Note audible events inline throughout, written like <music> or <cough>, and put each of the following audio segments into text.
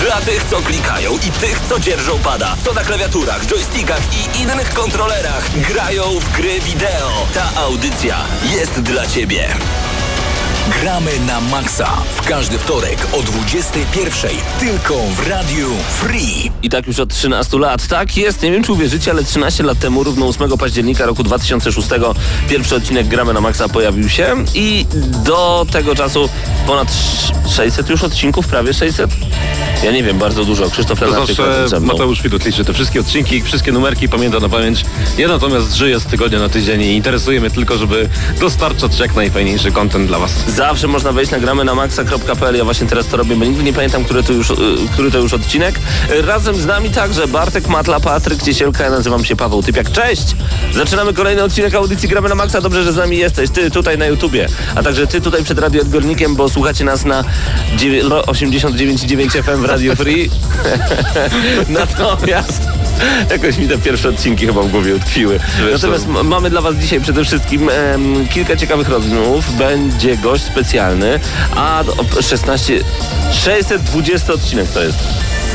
Dla tych, co klikają i tych, co dzierżą pada, co na klawiaturach, joystickach i innych kontrolerach grają w gry wideo. Ta audycja jest dla Ciebie. Gramy na maksa w każdy wtorek o 21.00 tylko w Radiu Free. I tak już od 13 lat. Tak jest, nie wiem czy uwierzycie, ale 13 lat temu, równo 8 października roku 2006, pierwszy odcinek Gramy na Maxa pojawił się i do tego czasu ponad 600 już odcinków, prawie 600. Ja nie wiem, bardzo dużo. Krzysztof To Lenarczyk zawsze razem ze mną. Mateusz Widut liczy te wszystkie odcinki, wszystkie numerki pamięta na pamięć. Ja natomiast żyję z tygodnia na tydzień i interesuje mnie tylko, żeby dostarczać jak najfajniejszy content dla Was. Zawsze można wejść na gramy na maxa.pl. Ja właśnie teraz to robię, bo nigdy nie pamiętam, który to już, y, który to już odcinek. Y, Razem z nami także Bartek Matla, Patryk Ciesielka, ja nazywam się Paweł Typiak. Cześć! Zaczynamy kolejny odcinek audycji Gramy na Maxa. Dobrze, że z nami jesteś. Ty tutaj na YouTubie, a także ty tutaj przed Radio Odbiornikiem, bo słuchacie nas na dziewię- ro- 89,9 FM w Radio Free. <laughs> Natomiast jakoś mi te pierwsze odcinki chyba w głowie utkwiły. Natomiast mamy dla Was dzisiaj przede wszystkim em, kilka ciekawych rozmów. Będzie gość specjalny, a o 16, 620 odcinek to jest.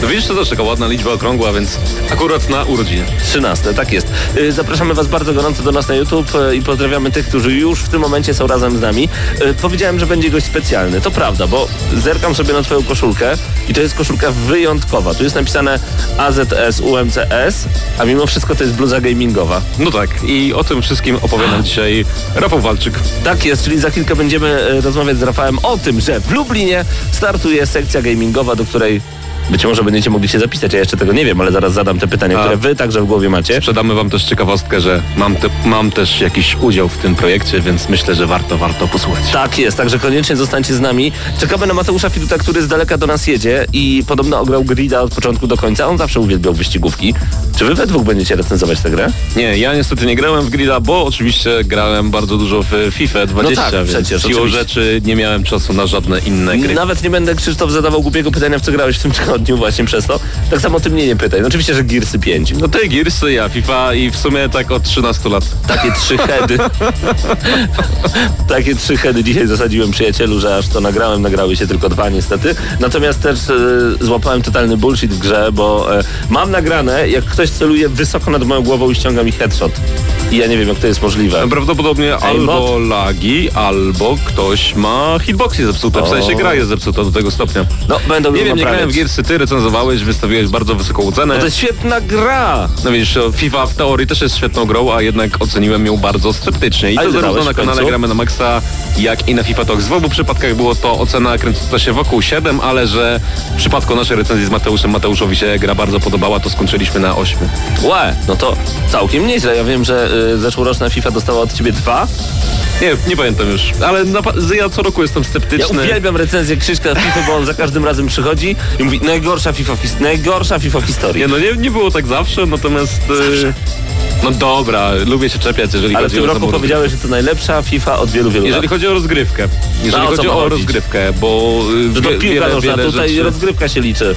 No widzisz, to też taka ładna liczba okrągła, więc akurat na urodziny. 13, tak jest. Y, Zapraszamy Was bardzo gorąco do nas na YouTube y, i pozdrawiamy tych, którzy już w tym momencie są razem z nami. Y, Powiedziałem, że będzie gość specjalny. To prawda, bo zerkam sobie na Twoją koszulkę i to jest koszulka wyjątkowa. Tu jest napisane AZS UMCS, a mimo wszystko to jest bluza gamingowa. No tak, i o tym wszystkim opowie nam dzisiaj Rafał Walczyk. Tak jest, czyli za chwilkę będziemy rozmawiać z Rafałem o tym, że w Lublinie startuje sekcja gamingowa, do której być może będziecie mogli się zapisać. Ja jeszcze tego nie wiem, ale zaraz zadam te pytania, A. które wy także w głowie macie. Sprzedamy Wam też ciekawostkę, że mam, te, mam też jakiś udział w tym projekcie, więc myślę, że warto, warto posłuchać. Tak jest, także koniecznie zostańcie z nami. Czekamy na Mateusza Fiduta, który z daleka do nas jedzie i podobno ograł Grida od początku do końca. On zawsze uwielbiał wyścigówki. Czy wy we dwóch będziecie recenzować tę grę? Nie, ja niestety nie grałem w Grilla, bo oczywiście grałem bardzo dużo w FIFA 20, tak, więc przecież, siłą oczywiście. rzeczy nie miałem czasu na żadne inne gry. Nawet nie będę Krzysztof zadawał głupiego pytania, w co grałeś w tym tygodniu właśnie przez to. Tak samo ty mnie nie pytaj. No oczywiście, że Gearsy 5. No te Gearsy, ja FIFA i w sumie tak od 13 lat. Takie trzy heady. Takie trzy heady dzisiaj zasadziłem przyjacielu, że aż to nagrałem, nagrały się tylko dwa niestety. Natomiast też e, złapałem totalny bullshit w grze, bo e, mam nagrane, jak ktoś celuje wysoko nad moją głową i ściąga mi headshot. I ja nie wiem, jak to jest możliwe. Prawdopodobnie albo lagi, albo ktoś ma hitboxy zepsute, w sensie gra jest zepsuta do tego stopnia. No, będą Nie wiem, nie grałem w Gearsy, ty recenzowałeś, wystawiłeś bardzo wysoką cenę. No to jest świetna gra! No widzisz, o, FIFA w teorii też jest świetną grą, a jednak oceniłem ją bardzo sceptycznie. I to zarówno na kanale? Gramy na Maxa, jak i na FIFA Talks. W obu przypadkach było to ocena kręcąca się wokół 7, ale że w przypadku naszej recenzji z Mateuszem Mateuszowi się gra bardzo podobała, to skończyliśmy na 8. Łe, no to całkiem nieźle. Ja wiem, że y, zeszłoroczna FIFA dostała od ciebie dwa. Nie, nie pamiętam już, ale na, ja co roku jestem Ja sceptyczny. uwielbiam recenzję Krzyśka FIFA, bo on za każdym razem przychodzi i mówi najgorsza FIFA w, his- najgorsza FIFA w historii. Nie, no nie, nie było tak zawsze, natomiast... e, No dobra, lubię się czepiać, jeżeli Ale w chodzi tym o roku samą powiedziałeś, że to najlepsza FIFA od wielu, wielu Jeżeli lat. chodzi o rozgrywkę. Jeżeli No, o chodzi o chodzić? rozgrywkę, bo y, Że to piłka nożna, tutaj rzeczy... rozgrywka się liczy.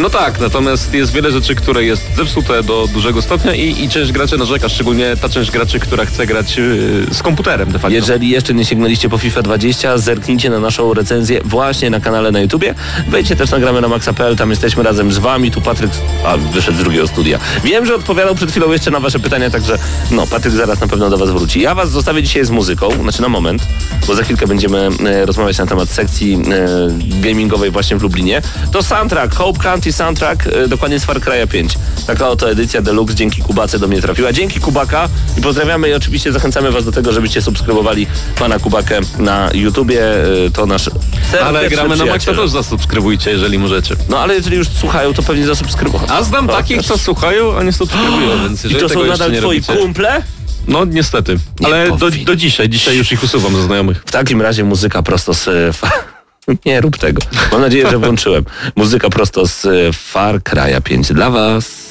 No tak, natomiast jest wiele rzeczy, które jest zepsute do dużego stopnia i, i część graczy narzeka, szczególnie ta część graczy, która chce grać y, z komputerem de facto. Jeżeli jeszcze nie sięgnęliście po FIFA 20, zerknijcie na naszą recenzję właśnie na kanale na YouTubie. Wejdźcie też nagramy na maxa.pl, tam jesteśmy razem z wami. Tu Patryk, a wyszedł z drugiego studia. Wiem, że odpowiadał przed chwilą jeszcze na wasze pytania, także no, Patryk zaraz na pewno do was wróci. Ja was zostawię dzisiaj z muzyką, znaczy na moment, bo za chwilkę będziemy e, rozmawiać na temat sekcji e, gamingowej właśnie w Lublinie. To soundtrack, Hope County soundtrack, e, dokładnie z Far Cry'a 5. Taka oto edycja deluxe dzięki Kubace do mnie trafiła. Dzięki Kubaka i pozdrawiamy i oczywiście zachęcamy was do tego, żebyście subskrybowali pana Kubakę na YouTubie. E, To nasz Ale gramy na Maxa też zasubskrybujcie, jeżeli możecie. No ale jeżeli już słuchają, to pewnie zasubskrybują. A znam <laughs> takich, co słuchają, a nie subskrybują, <gasps> więc I jeżeli to tego są nadal twoi robicie... kumple? No niestety, Nie ale do, do dzisiaj, dzisiaj już ich usuwam ze znajomych. W takim razie muzyka prosto z... Nie rób tego. Mam nadzieję, że <laughs> włączyłem. Muzyka prosto z e, Far Cry'a 5 dla was.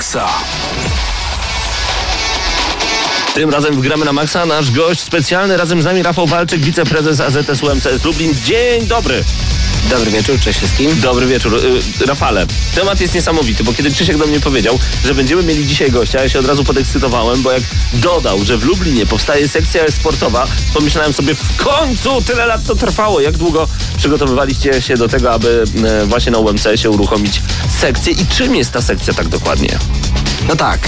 Maksa. Tym razem w Gramy na Maxa nasz gość specjalny, razem z nami Rafał Walczyk, wiceprezes AZS UMCS Lublin. Dzień dobry! Dobry wieczór, cześć wszystkim. Dobry wieczór. Y, Rafale, temat jest niesamowity, bo kiedy Krzysiek do mnie powiedział, że będziemy mieli dzisiaj gościa, ja się od razu podekscytowałem, bo jak dodał, że w Lublinie powstaje sekcja sportowa, pomyślałem sobie, w końcu tyle lat to trwało. Jak długo przygotowywaliście się do tego, aby e, właśnie na UMCS-ie uruchomić sekcję i czym jest ta sekcja tak dokładnie? No tak,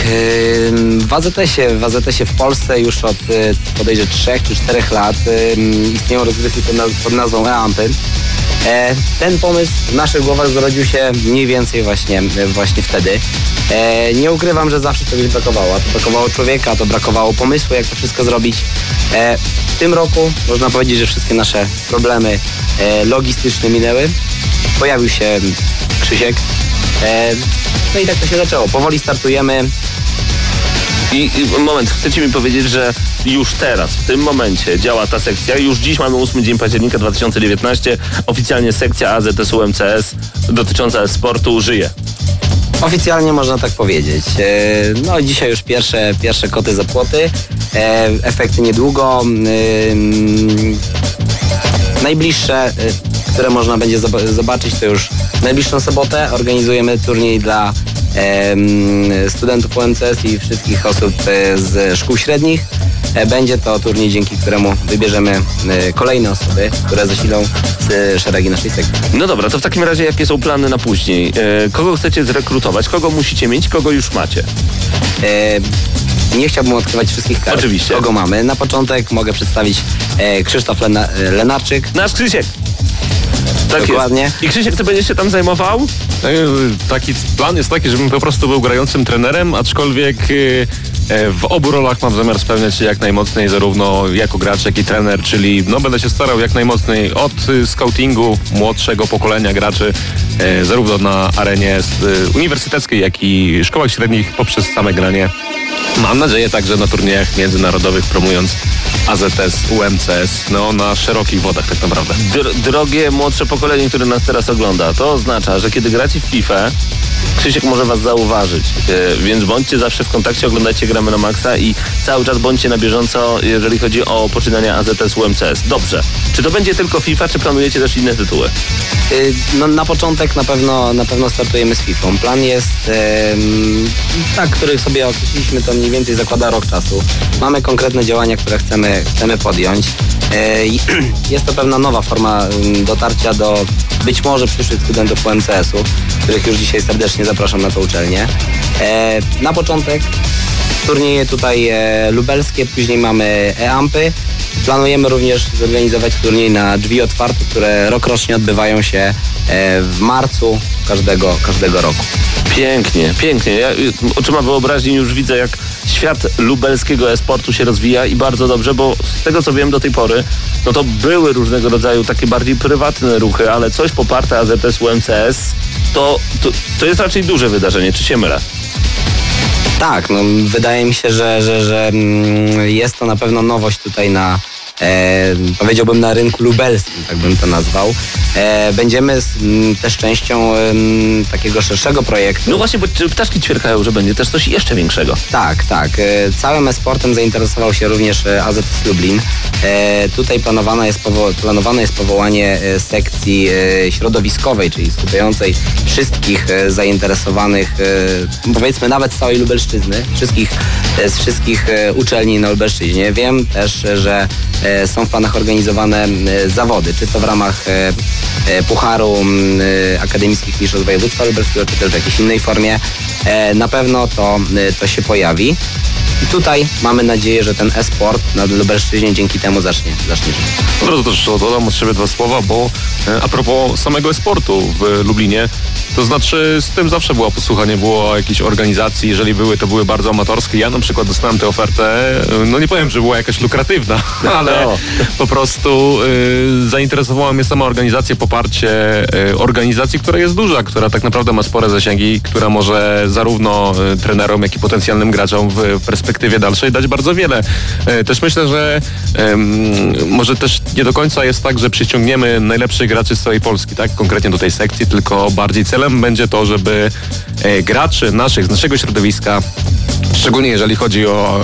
w AZS-ie, w AZS-ie w Polsce już od y, podejrzę 3 czy 4 lat istnieją rozgrywki pod, naz- pod nazwą e-ampy. E, ten pomysł w naszych głowach zrodził się mniej więcej właśnie, właśnie wtedy. E, nie ukrywam, że zawsze czegoś brakowało. To brakowało człowieka, to brakowało pomysłu, jak to wszystko zrobić. E, w tym roku można powiedzieć, że wszystkie nasze problemy logistyczne minęły. Pojawił się Krzysiek. E, no i tak to się zaczęło. Powoli startujemy. I, I moment, chcecie mi powiedzieć, że już teraz, w tym momencie działa ta sekcja. Już dziś mamy 8 dzień października 2019. Oficjalnie sekcja AZS UMCS dotycząca sportu żyje. Oficjalnie można tak powiedzieć. E, No dzisiaj już pierwsze, pierwsze koty za płoty. E, Efekty niedługo. Ym, Najbliższe, e, które można będzie zob- zobaczyć, to już najbliższą sobotę organizujemy turniej dla studentów UMCS i wszystkich osób e, z szkół średnich. E, Będzie to turniej, dzięki któremu wybierzemy e, kolejne osoby, które zasilą szeregi naszej sekcji. No dobra, to w takim razie jakie są plany na później? Kogo chcecie zrekrutować? Kogo musicie mieć? Kogo już macie? Nie chciałbym odkrywać wszystkich kart. Oczywiście. Kogo mamy? Na początek mogę przedstawić Krzysztof Lena, Lenarczyk. Nasz Krzysiek! Tak Dokładnie. Jest. I Krzysiek, ty będziesz się tam zajmował? E, Taki plan jest taki, żebym po prostu był grającym trenerem, aczkolwiek e, w obu rolach mam zamiar spełniać się jak najmocniej, zarówno jako gracz, jak i trener, czyli no, będę się starał jak najmocniej od y, scoutingu młodszego pokolenia graczy, e, zarówno na arenie y, uniwersyteckiej, jak i szkołach średnich poprzez same granie. Mam nadzieję także na turniejach międzynarodowych promując AZS, UMCS, no na szerokich wodach tak naprawdę. Dr- drogie młodsze pokolenie, które nas teraz ogląda, to oznacza, że kiedy gracie w FIFA, Krzysiek może was zauważyć, e, więc bądźcie zawsze w kontakcie, oglądajcie Gramy na Maxa i cały czas bądźcie na bieżąco, jeżeli chodzi o poczynania AZS UMCS. Dobrze. Czy to będzie tylko FIFA, czy planujecie też inne tytuły? Y, No, na początek na pewno, na pewno startujemy z FIFA. Plan jest em, tak, który sobie określiliśmy, to mniej więcej zakłada rok czasu. Mamy konkretne działania, które chcemy, chcemy podjąć. E, <clears throat> Jest to pewna nowa forma dotarcia do być może przyszłych studentów UMCS-u, których już dzisiaj serdecznie zapraszam na tę uczelnię. E, Na początek turnieje tutaj e, lubelskie, później mamy e-ampy. Planujemy również zorganizować turniej na drzwi otwarte, które rokrocznie odbywają się e, w marcu każdego, każdego roku. Pięknie, pięknie. Ja oczyma wyobraźni już widzę, jak świat lubelskiego e-sportu się rozwija i bardzo dobrze, bo z tego co wiem do tej pory, no to były różnego rodzaju takie bardziej prywatne ruchy, ale coś poparte AZS UMCS, to, to, to jest raczej duże wydarzenie, czy się mylę? Tak, no, wydaje mi się, że, że, że mm, jest to na pewno nowość tutaj na, e, powiedziałbym na rynku lubelskim, tak bym to nazwał. E, będziemy z, m, też częścią em, takiego szerszego projektu. No właśnie, bo ptaszki ćwierkają, że będzie też coś jeszcze większego. Tak, tak. E, Całym e-sportem zainteresował się również e, AZS Lublin. E, Tutaj planowane jest, powo- planowane jest powołanie e, sekcji środowiskowej, czyli skupiającej wszystkich zainteresowanych, powiedzmy nawet z całej Lubelszczyzny, wszystkich, z wszystkich uczelni na Lubelszczyźnie. Wiem też, że są w planach organizowane e, zawody, czy to w ramach e, e, Pucharu e, Akademickich Mistrzostw Województwa Lubelskiego, czy też w jakiejś innej formie. E, Na pewno to, e, to się pojawi. I tutaj mamy nadzieję, że ten e-sport na Lubelszczyźnie dzięki temu zacznie, zacznie żyć. Od razu też dodam od siebie dwa słowa, bo e, a propos samego e-sportu w Lublinie, to znaczy z tym zawsze była posłucha, nie było jakiejś organizacji, jeżeli były, to były bardzo amatorskie. Ja na przykład dostałem tę ofertę, e, no nie powiem, że była jakaś lukratywna, <laughs> ale No. po prostu e, zainteresowała mnie sama organizacja, poparcie e, organizacji, która jest duża, która tak naprawdę ma spore zasięgi, która może zarówno e, trenerom, jak i potencjalnym graczom w, w perspektywie dalszej dać bardzo wiele. E, Też myślę, że może też nie do końca jest tak, że przyciągniemy najlepszych graczy z całej Polski, tak? Konkretnie do tej sekcji, tylko bardziej celem będzie to, żeby e, graczy naszych, z naszego środowiska, szczególnie jeżeli chodzi o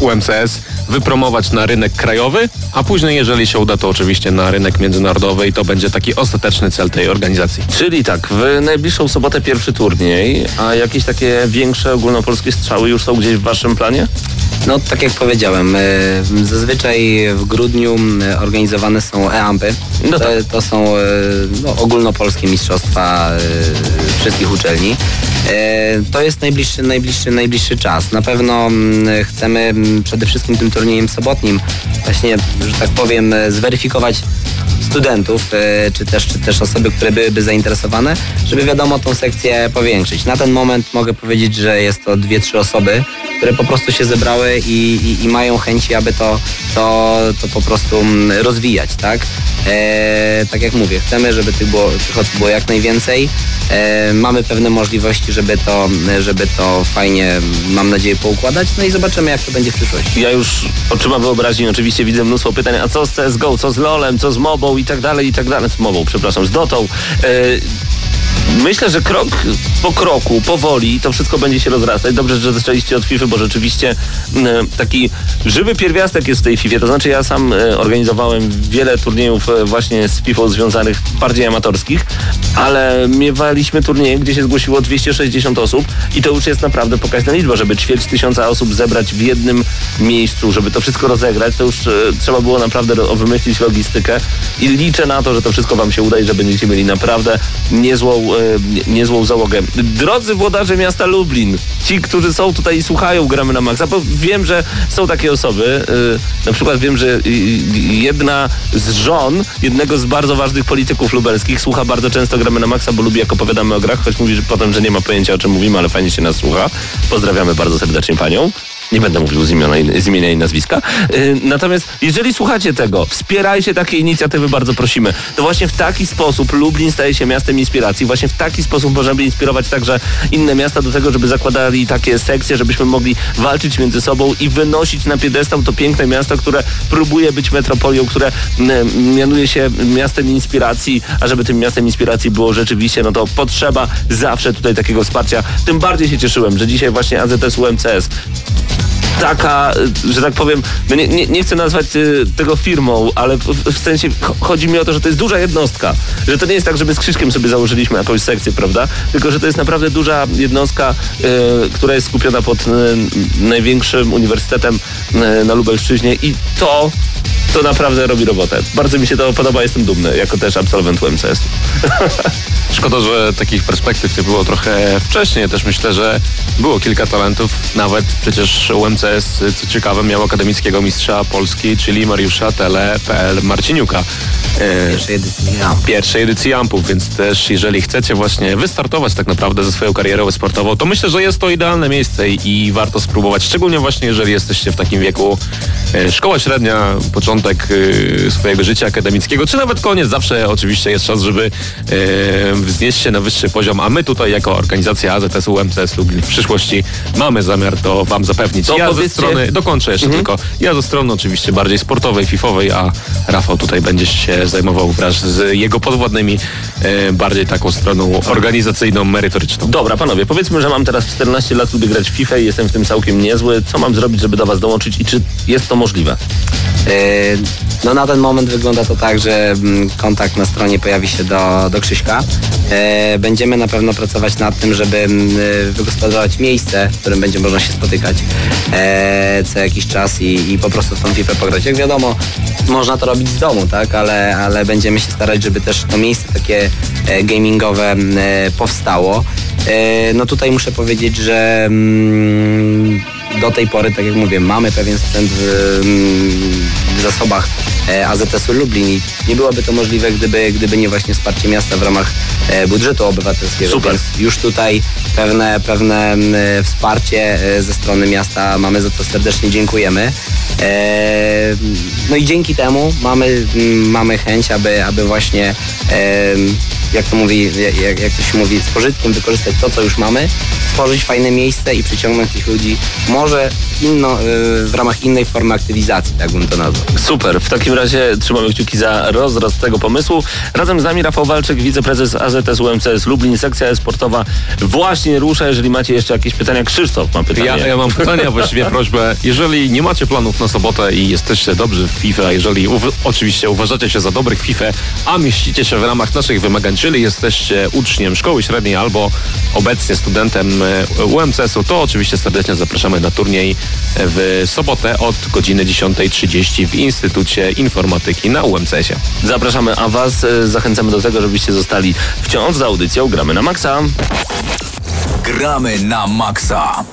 e, UMCS, wypromować na rynek krajowy, a później, jeżeli się uda, to oczywiście na rynek międzynarodowy i to będzie taki ostateczny cel tej organizacji. Czyli tak, w najbliższą sobotę pierwszy turniej, a jakieś takie większe ogólnopolskie strzały już są gdzieś w waszym planie? No tak jak powiedziałem, e, zazwyczaj w grudniu e, organizowane są e-ampy. No to, tak. to są e, no, ogólnopolskie mistrzostwa wszystkich uczelni. E, To jest najbliższy, najbliższy, najbliższy czas. Na pewno mm, chcemy mm, przede wszystkim tym turniejem sobotnim właśnie, że tak powiem, e, zweryfikować studentów, e, czy też, czy też osoby, które byłyby zainteresowane, żeby wiadomo tą sekcję powiększyć. Na ten moment mogę powiedzieć, że jest to dwie, trzy osoby, które po prostu się zebrały i, i, i mają chęci, aby to, to, to po prostu mm, rozwijać, tak? E, tak jak mówię, chcemy, żeby tych, było, tych osób było jak najwięcej. E, mamy pewne możliwości, żeby to, żeby to fajnie, mam nadzieję, poukładać, no i zobaczymy, jak to będzie w przyszłości. Ja już oczyma wyobraźni oczywiście widzę mnóstwo pytań, a co z CSGO, co z LoLem, co z MOBą i tak dalej, i tak dalej. Z MOBą, przepraszam, z Dotą. E, Myślę, że krok po kroku, powoli to wszystko będzie się rozrastać. Dobrze, że zaczęliście od FIFA, bo rzeczywiście m, taki żywy pierwiastek jest w tej FIFA. To znaczy ja sam e, organizowałem wiele turniejów e, właśnie z FIFA związanych bardziej amatorskich, ale miewaliśmy turnieje, gdzie się zgłosiło 260 osób i to już jest naprawdę pokaźna liczba, żeby ćwierć tysiąca osób zebrać w jednym miejscu, żeby to wszystko rozegrać, to już e, trzeba było naprawdę wymyślić logistykę i liczę na to, że to wszystko wam się uda i że będziecie mieli naprawdę niezłą, e, nie- niezłą załogę. Drodzy włodarze miasta Lublin, ci, którzy są tutaj i słuchają Gramy na Maxa, bo wiem, że są takie osoby, e, na przykład wiem, że jedna z żon jednego z bardzo ważnych polityków lubelskich słucha bardzo często Gramy na Maxa, bo lubi jak opowiadamy o grach, choć mówi że potem, że nie ma pojęcia o czym mówimy, ale fajnie się nas słucha. Pozdrawiamy bardzo serdecznie panią. Nie będę mówił z imienia, i- z imienia i nazwiska. Yy, natomiast jeżeli słuchacie tego, wspierajcie takie inicjatywy, bardzo prosimy. To właśnie w taki sposób Lublin staje się miastem inspiracji. Właśnie w taki sposób możemy inspirować także inne miasta do tego, żeby zakładali takie sekcje, żebyśmy mogli walczyć między sobą i wynosić na piedestał to piękne miasto, które próbuje być metropolią, które mianuje się miastem inspiracji, a żeby tym miastem inspiracji było rzeczywiście, no to potrzeba zawsze tutaj takiego wsparcia. Tym bardziej się cieszyłem, że dzisiaj właśnie AZS UMCS you. Taka, że tak powiem, no nie, nie, nie chcę nazwać y, tego firmą, ale w, sensie cho- chodzi mi o to, że to jest duża jednostka. Że to nie jest tak, że my z Krzyżkiem sobie założyliśmy jakąś sekcję, prawda? Tylko, że to jest naprawdę duża jednostka, y, która jest skupiona pod y, największym uniwersytetem na Lubelszczyźnie i to to naprawdę robi robotę. Bardzo mi się to podoba, jestem dumny, jako też absolwent UMCS. <laughs> Szkoda, że takich perspektyw nie było trochę wcześniej. Też myślę, że było kilka talentów. Nawet przecież UMCS, co ciekawe, miał akademickiego mistrza Polski, czyli Mariusza Tele.pl Marciniuka. E, Pierwszej edycji ja. pierwszej edycji Ampów, więc też jeżeli chcecie właśnie wystartować tak naprawdę ze swoją karierą sportową, to myślę, że jest to idealne miejsce i warto spróbować, szczególnie właśnie jeżeli jesteście w takim wieku e, szkoła średnia, początek e, swojego życia akademickiego, czy nawet koniec, zawsze oczywiście jest czas, żeby wznieść się na wyższy poziom, a my tutaj jako organizacja AZS UMCS Lublin w przyszłości mamy zamiar to wam zapewnić. To ja ze powiedzcie- strony, dokończę jeszcze tylko, ja ze strony oczywiście bardziej sportowej, fifowej, a Rafał tutaj będzie się zajmował wraz z jego podwładnymi e, bardziej taką stroną organizacyjną, merytoryczną. Dobra, panowie, powiedzmy, że mam teraz 14 lat, lubię grać w FIFA i jestem w tym całkiem niezły. Co mam zrobić, żeby do was dołączyć i czy jest to możliwe? E, No na ten moment wygląda to tak, że mm, kontakt na stronie pojawi się do, do Krzyśka. E, Będziemy na pewno pracować nad tym, żeby mm, e, wygospodarować miejsce, w którym będzie można się spotykać co jakiś czas i, i po prostu w tą FIFA pograć. Jak wiadomo, można to robić z domu, tak, ale, ale będziemy się starać, żeby też to miejsce takie e, gamingowe e, powstało. E, No tutaj muszę powiedzieć, że do tej pory, tak jak mówię, mamy pewien sprzęt w, zasobach e, AZS-u Lublin i nie byłoby to możliwe, gdyby, gdyby nie właśnie wsparcie miasta w ramach e, budżetu obywatelskiego. Super. Więc już tutaj pewne, pewne e, wsparcie ze strony miasta mamy, za to serdecznie dziękujemy. No i dzięki temu mamy, mamy chęć, aby, aby właśnie jak to mówi, jak, jak to się mówi, z pożytkiem wykorzystać to, co już mamy, stworzyć fajne miejsce i przyciągnąć tych ludzi może inno, w ramach innej formy aktywizacji, tak bym to nazwał. Super, w takim razie trzymamy kciuki za rozrost tego pomysłu. Razem z nami Rafał Walczyk, wiceprezes AZS UMCS Lublin, sekcja sportowa właśnie rusza. Jeżeli macie jeszcze jakieś pytania, Krzysztof ma pytanie. Ja, ja mam pytania, właściwie prośbę. Jeżeli nie macie planów na sobotę i jesteście dobrzy w FIFA, jeżeli oczywiście uważacie się za dobrych w FIFA, a mieścicie się w ramach naszych wymagań, czyli jesteście uczniem szkoły średniej albo obecnie studentem e, UMCS-u, to oczywiście serdecznie zapraszamy na turniej w sobotę od godziny 10.30 w Instytucie Informatyki na UMCS-ie. Zapraszamy, a Was e, zachęcamy do tego, żebyście zostali wciąż za audycją Gramy na Maxa. Gramy na maksa.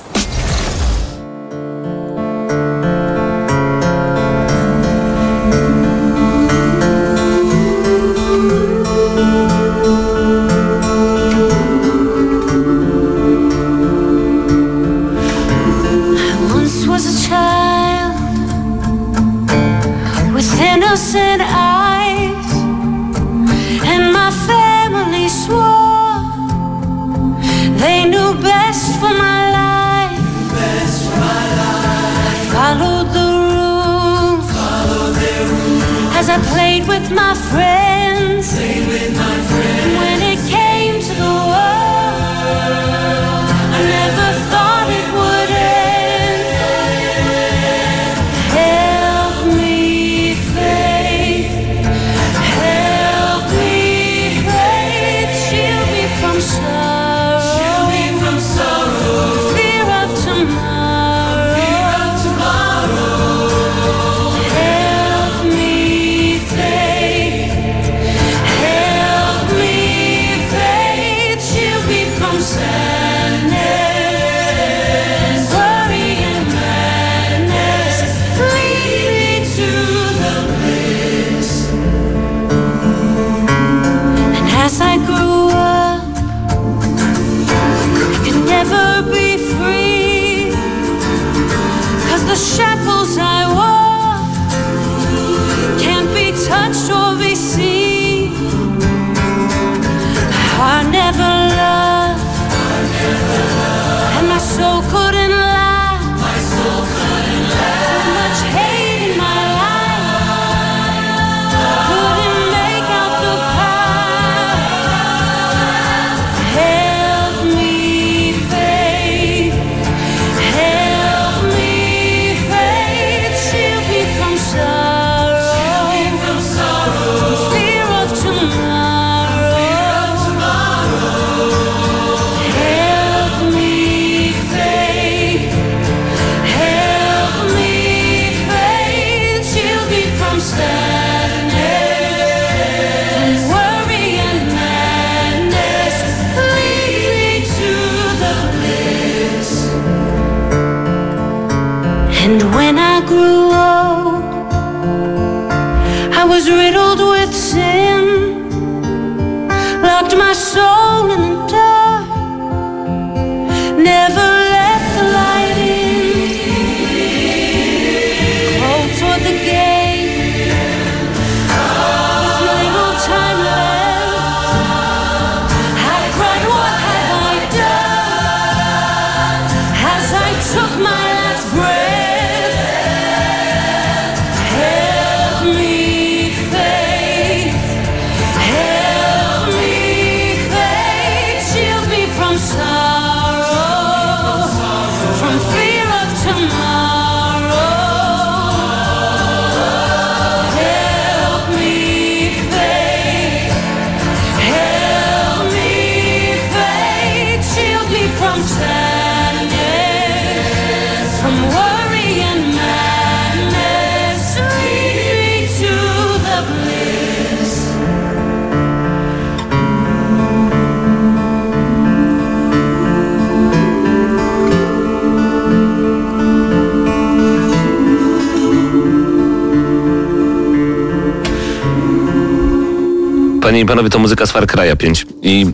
Panie i panowie, to muzyka z Far Cry'a 5 i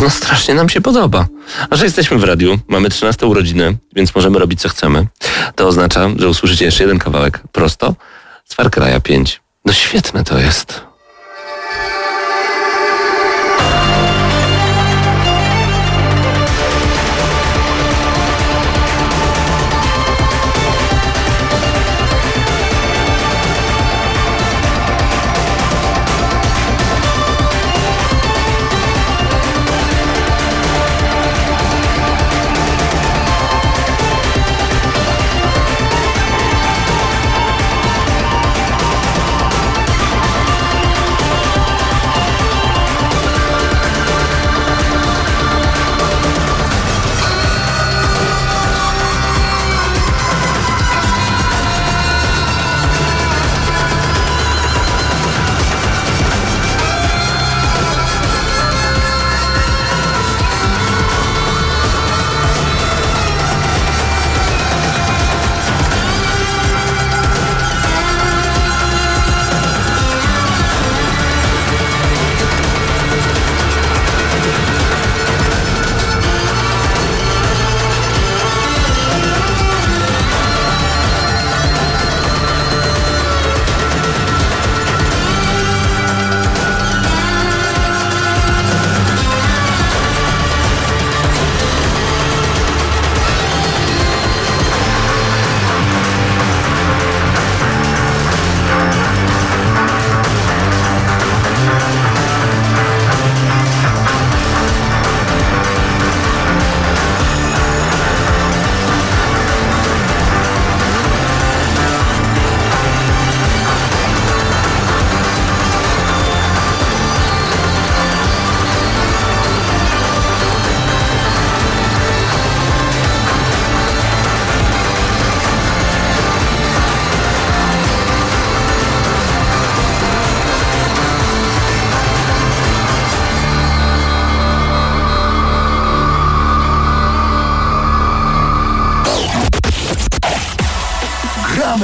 no strasznie nam się podoba. A że jesteśmy w radiu, mamy 13 urodziny, więc możemy robić co chcemy. To oznacza, że usłyszycie jeszcze jeden kawałek prosto z Far Cry'a 5. No świetne to jest.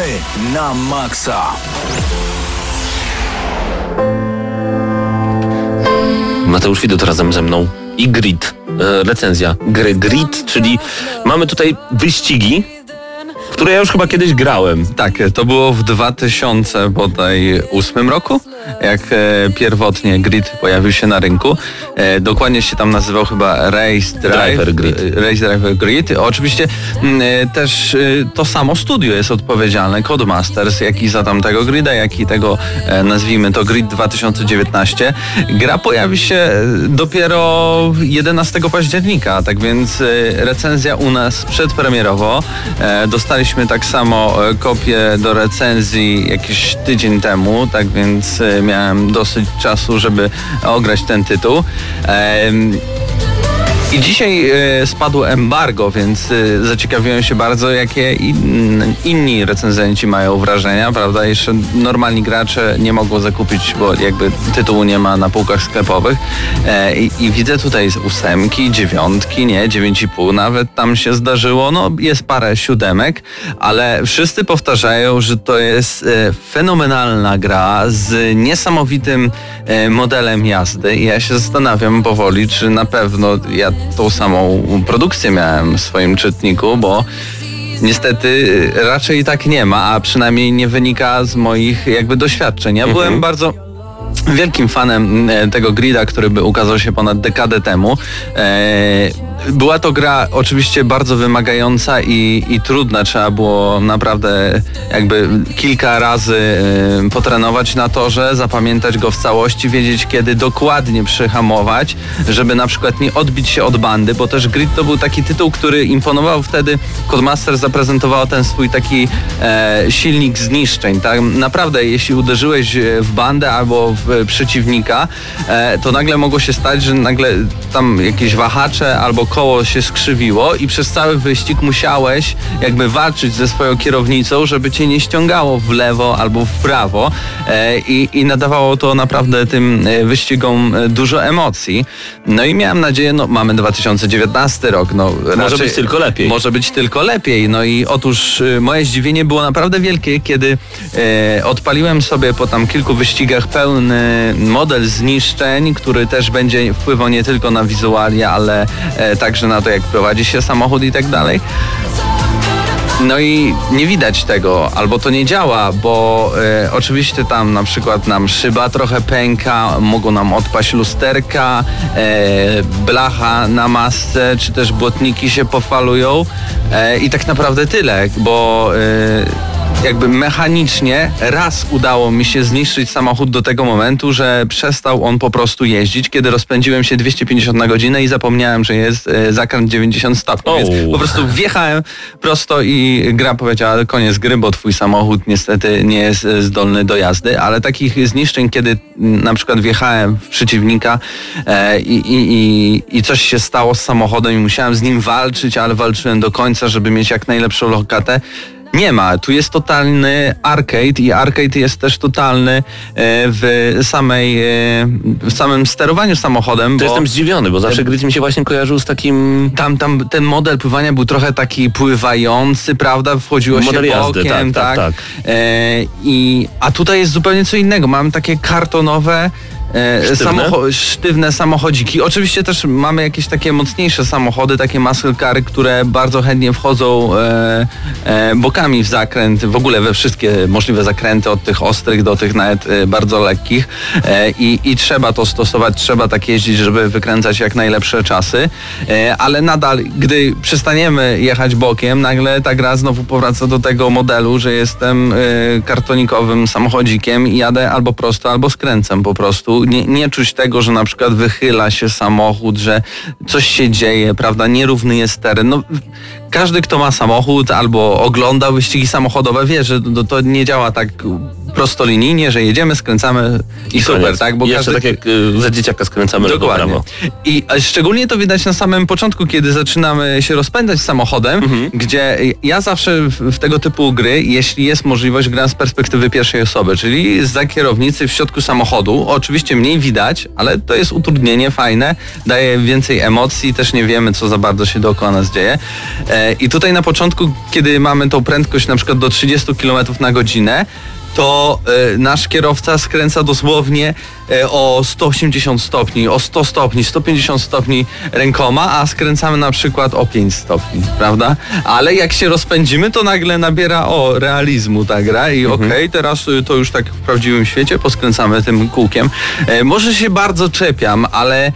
Gramy na maksa. Mateusz Widut razem ze mną i Grid, e, recenzja gry Grid, czyli mamy tutaj wyścigi, które ja już chyba kiedyś grałem. Tak, to było w 2000 bodaj 8 roku, jak e, pierwotnie Grid pojawił się na rynku. E, dokładnie się tam nazywał chyba Race Drive, Driver Grid. e, Race Driver Grid. Oczywiście mm, też to samo studio jest odpowiedzialne, Codemasters, jak i za tamtego Grida, jak i tego nazwijmy to Grid 2019. Gra pojawi się dopiero 11 października, tak więc recenzja u nas przedpremierowo. Dostaliśmy tak samo kopię do recenzji jakiś tydzień temu, tak więc miałem dosyć czasu, żeby ograć ten tytuł. I dzisiaj e, spadło embargo, więc e, zaciekawiłem się bardzo, jakie in, inni recenzenci mają wrażenia, prawda? Jeszcze normalni gracze nie mogą zakupić, bo jakby tytułu nie ma na półkach sklepowych. E, i, I widzę tutaj z ósemki, dziewiątki, nie, dziewięć i pół nawet tam się zdarzyło. No jest parę siódemek, ale wszyscy powtarzają, że to jest fenomenalna gra z niesamowitym modelem jazdy. I ja się zastanawiam powoli, czy na pewno ja tą samą produkcję miałem w swoim czytniku, bo niestety raczej tak nie ma, a przynajmniej nie wynika z moich jakby doświadczeń. Ja byłem bardzo wielkim fanem e, tego grida, który by ukazał się ponad dekadę temu. E, Była to gra oczywiście bardzo wymagająca i, i trudna. Trzeba było naprawdę jakby kilka razy e, potrenować na torze, zapamiętać go w całości, wiedzieć kiedy dokładnie przyhamować, żeby na przykład nie odbić się od bandy, bo też Grid to był taki tytuł, który imponował wtedy. Codemaster zaprezentował ten swój taki e, silnik zniszczeń. Tak? Naprawdę, jeśli uderzyłeś e, w bandę albo w przeciwnika, e, to nagle mogło się stać, że nagle tam jakieś wahacze albo koło się skrzywiło i przez cały wyścig musiałeś jakby walczyć ze swoją kierownicą, żeby cię nie ściągało w lewo albo w prawo e, i, i nadawało to naprawdę tym e, wyścigom e, dużo emocji. No i miałem nadzieję, no mamy 2019 rok, no Może być tylko lepiej. Może być tylko lepiej. No i otóż moje zdziwienie było naprawdę wielkie, kiedy odpaliłem sobie po tam kilku wyścigach pełny model zniszczeń, który też będzie wpływał nie tylko na wizualia, ale także na to, jak prowadzi się samochód i tak dalej. No i nie widać tego, albo to nie działa, bo e, oczywiście tam na przykład nam szyba trochę pęka, mogą nam odpaść lusterka, e, blacha na masce, czy też błotniki się pofalują e, i tak naprawdę tyle, bo jakby mechanicznie raz udało mi się zniszczyć samochód do tego momentu, że przestał on po prostu jeździć, kiedy rozpędziłem się 250 na godzinę i zapomniałem, że jest e, zakręt 90 stopni. O. Więc po prostu wjechałem prosto i gra powiedziała koniec gry, bo twój samochód niestety nie jest e, zdolny do jazdy, ale takich zniszczeń, kiedy m, na przykład wjechałem w przeciwnika e, i, i, i coś się stało z samochodem i musiałem z nim walczyć, ale walczyłem do końca, żeby mieć jak najlepszą lokatę. Nie ma, tu jest totalny arcade i arcade jest też totalny e, w samej, e, w samym sterowaniu samochodem. To jestem zdziwiony, bo zawsze Grid mi się właśnie kojarzył z takim... tam, tam ten model pływania był trochę taki pływający, prawda? Wchodziło Model się jazdy, bokiem, tak, tak, tak. E, i, a tutaj jest zupełnie co innego. Mamy takie kartonowe Sztywne? samocho- sztywne samochodziki. Oczywiście też mamy jakieś takie mocniejsze samochody, takie muscle cary, które bardzo chętnie wchodzą e, e, bokami w zakręt, w ogóle we wszystkie możliwe zakręty, od tych ostrych do tych nawet e, bardzo lekkich. E, i, I trzeba to stosować, trzeba tak jeździć, żeby wykręcać jak najlepsze czasy. E, ale nadal, gdy przestaniemy jechać bokiem, nagle ta gra znowu powraca do tego modelu, że jestem e, kartonikowym samochodzikiem i jadę albo prosto, albo skręcem po prostu. Nie, nie czuć tego, że na przykład wychyla się samochód, że coś się dzieje, prawda? Nierówny jest teren. No, każdy, kto ma samochód albo ogląda wyścigi samochodowe, wie, że to, to nie działa tak prostolinijnie, że jedziemy, skręcamy i super, Koniec. tak? Bo Jeszcze tak jak y, za dzieciaka skręcamy Dokładnie. prawo. I szczególnie to widać na samym początku, kiedy zaczynamy się rozpędzać samochodem, Mhm. gdzie ja zawsze w, w tego typu gry, jeśli jest możliwość, gram z perspektywy pierwszej osoby, czyli za kierownicy w środku samochodu. Oczywiście mniej widać, ale to jest utrudnienie fajne, daje więcej emocji, też nie wiemy, co za bardzo się dookoła nas dzieje. E, I tutaj na początku, kiedy mamy tą prędkość na przykład do 30 km na godzinę, to e, nasz kierowca skręca dosłownie e, o 180 stopni, o 100 stopni, 150 stopni rękoma, a skręcamy na przykład o 5 stopni, prawda? Ale jak się rozpędzimy, to nagle nabiera o realizmu ta gra i okej, teraz y, to już tak w prawdziwym świecie poskręcamy tym kółkiem. E, może się bardzo czepiam, ale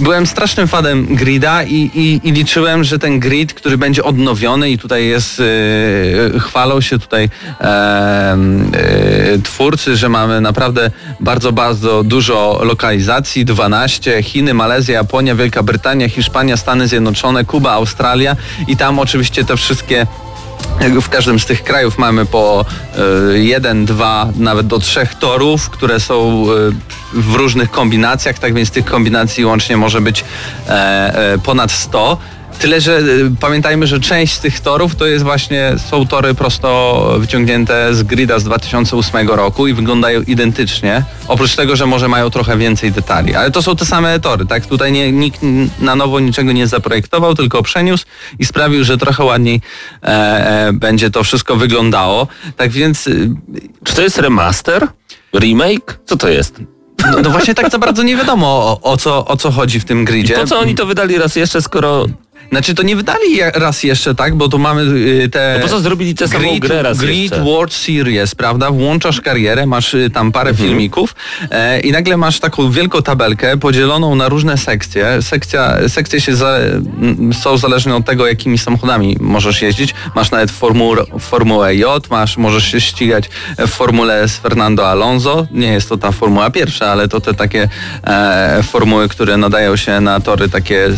byłem strasznym fanem grida i, i, i liczyłem, że ten grid, który będzie odnowiony i tutaj jest, yy, chwalą się tutaj yy, twórcy, że mamy naprawdę bardzo, bardzo dużo lokalizacji, 12, Chiny, Malezja, Japonia, Wielka Brytania, Hiszpania, Stany Zjednoczone, Kuba, Australia i tam oczywiście te wszystkie w każdym z tych krajów mamy po y, jeden, dwa, nawet do trzech torów, które są y, w różnych kombinacjach, tak więc tych kombinacji łącznie może być e, e, ponad 100. Tyle, że y, pamiętajmy, że część z tych torów to jest właśnie, są tory prosto wyciągnięte z grida z 2008 roku i wyglądają identycznie. Oprócz tego, że może mają trochę więcej detali. Ale to są te same tory, tak? Tutaj nie, nikt na nowo niczego nie zaprojektował, tylko przeniósł i sprawił, że trochę ładniej e, e, będzie to wszystko wyglądało. Tak więc y, Czy to jest remaster? Remake? Co to jest? no, no właśnie tak za bardzo nie wiadomo o, o, co, o co chodzi w tym gridzie. Po co oni to wydali raz jeszcze, skoro... Znaczy to nie wydali raz jeszcze, tak? Bo tu mamy y, te... No po co zrobili tę samą Grid, grę raz jeszcze? World Series, prawda? Włączasz karierę, masz y, tam parę Mhm. filmików e, i nagle masz taką wielką tabelkę podzieloną na różne sekcje. Sekcja, sekcje się za, są zależne od tego, jakimi samochodami możesz jeździć. Masz nawet formułę, formułę J, masz, możesz się ścigać w formule z Fernando Alonso. Nie jest to ta formuła pierwsza, ale to te takie e, formuły, które nadają się na tory takie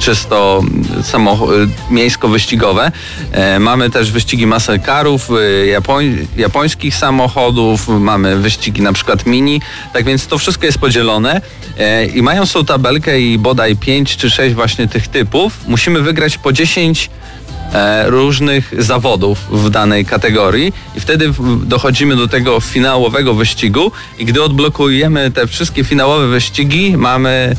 czysto samoch- miejsko-wyścigowe. E, mamy też wyścigi muscle carów, e, japoń- japońskich samochodów, mamy wyścigi na przykład mini, tak więc to wszystko jest podzielone e, i mają tą tabelkę i bodaj 5 czy 6 właśnie tych typów. Musimy wygrać po 10 e, różnych zawodów w danej kategorii i wtedy dochodzimy do tego finałowego wyścigu i gdy odblokujemy te wszystkie finałowe wyścigi, mamy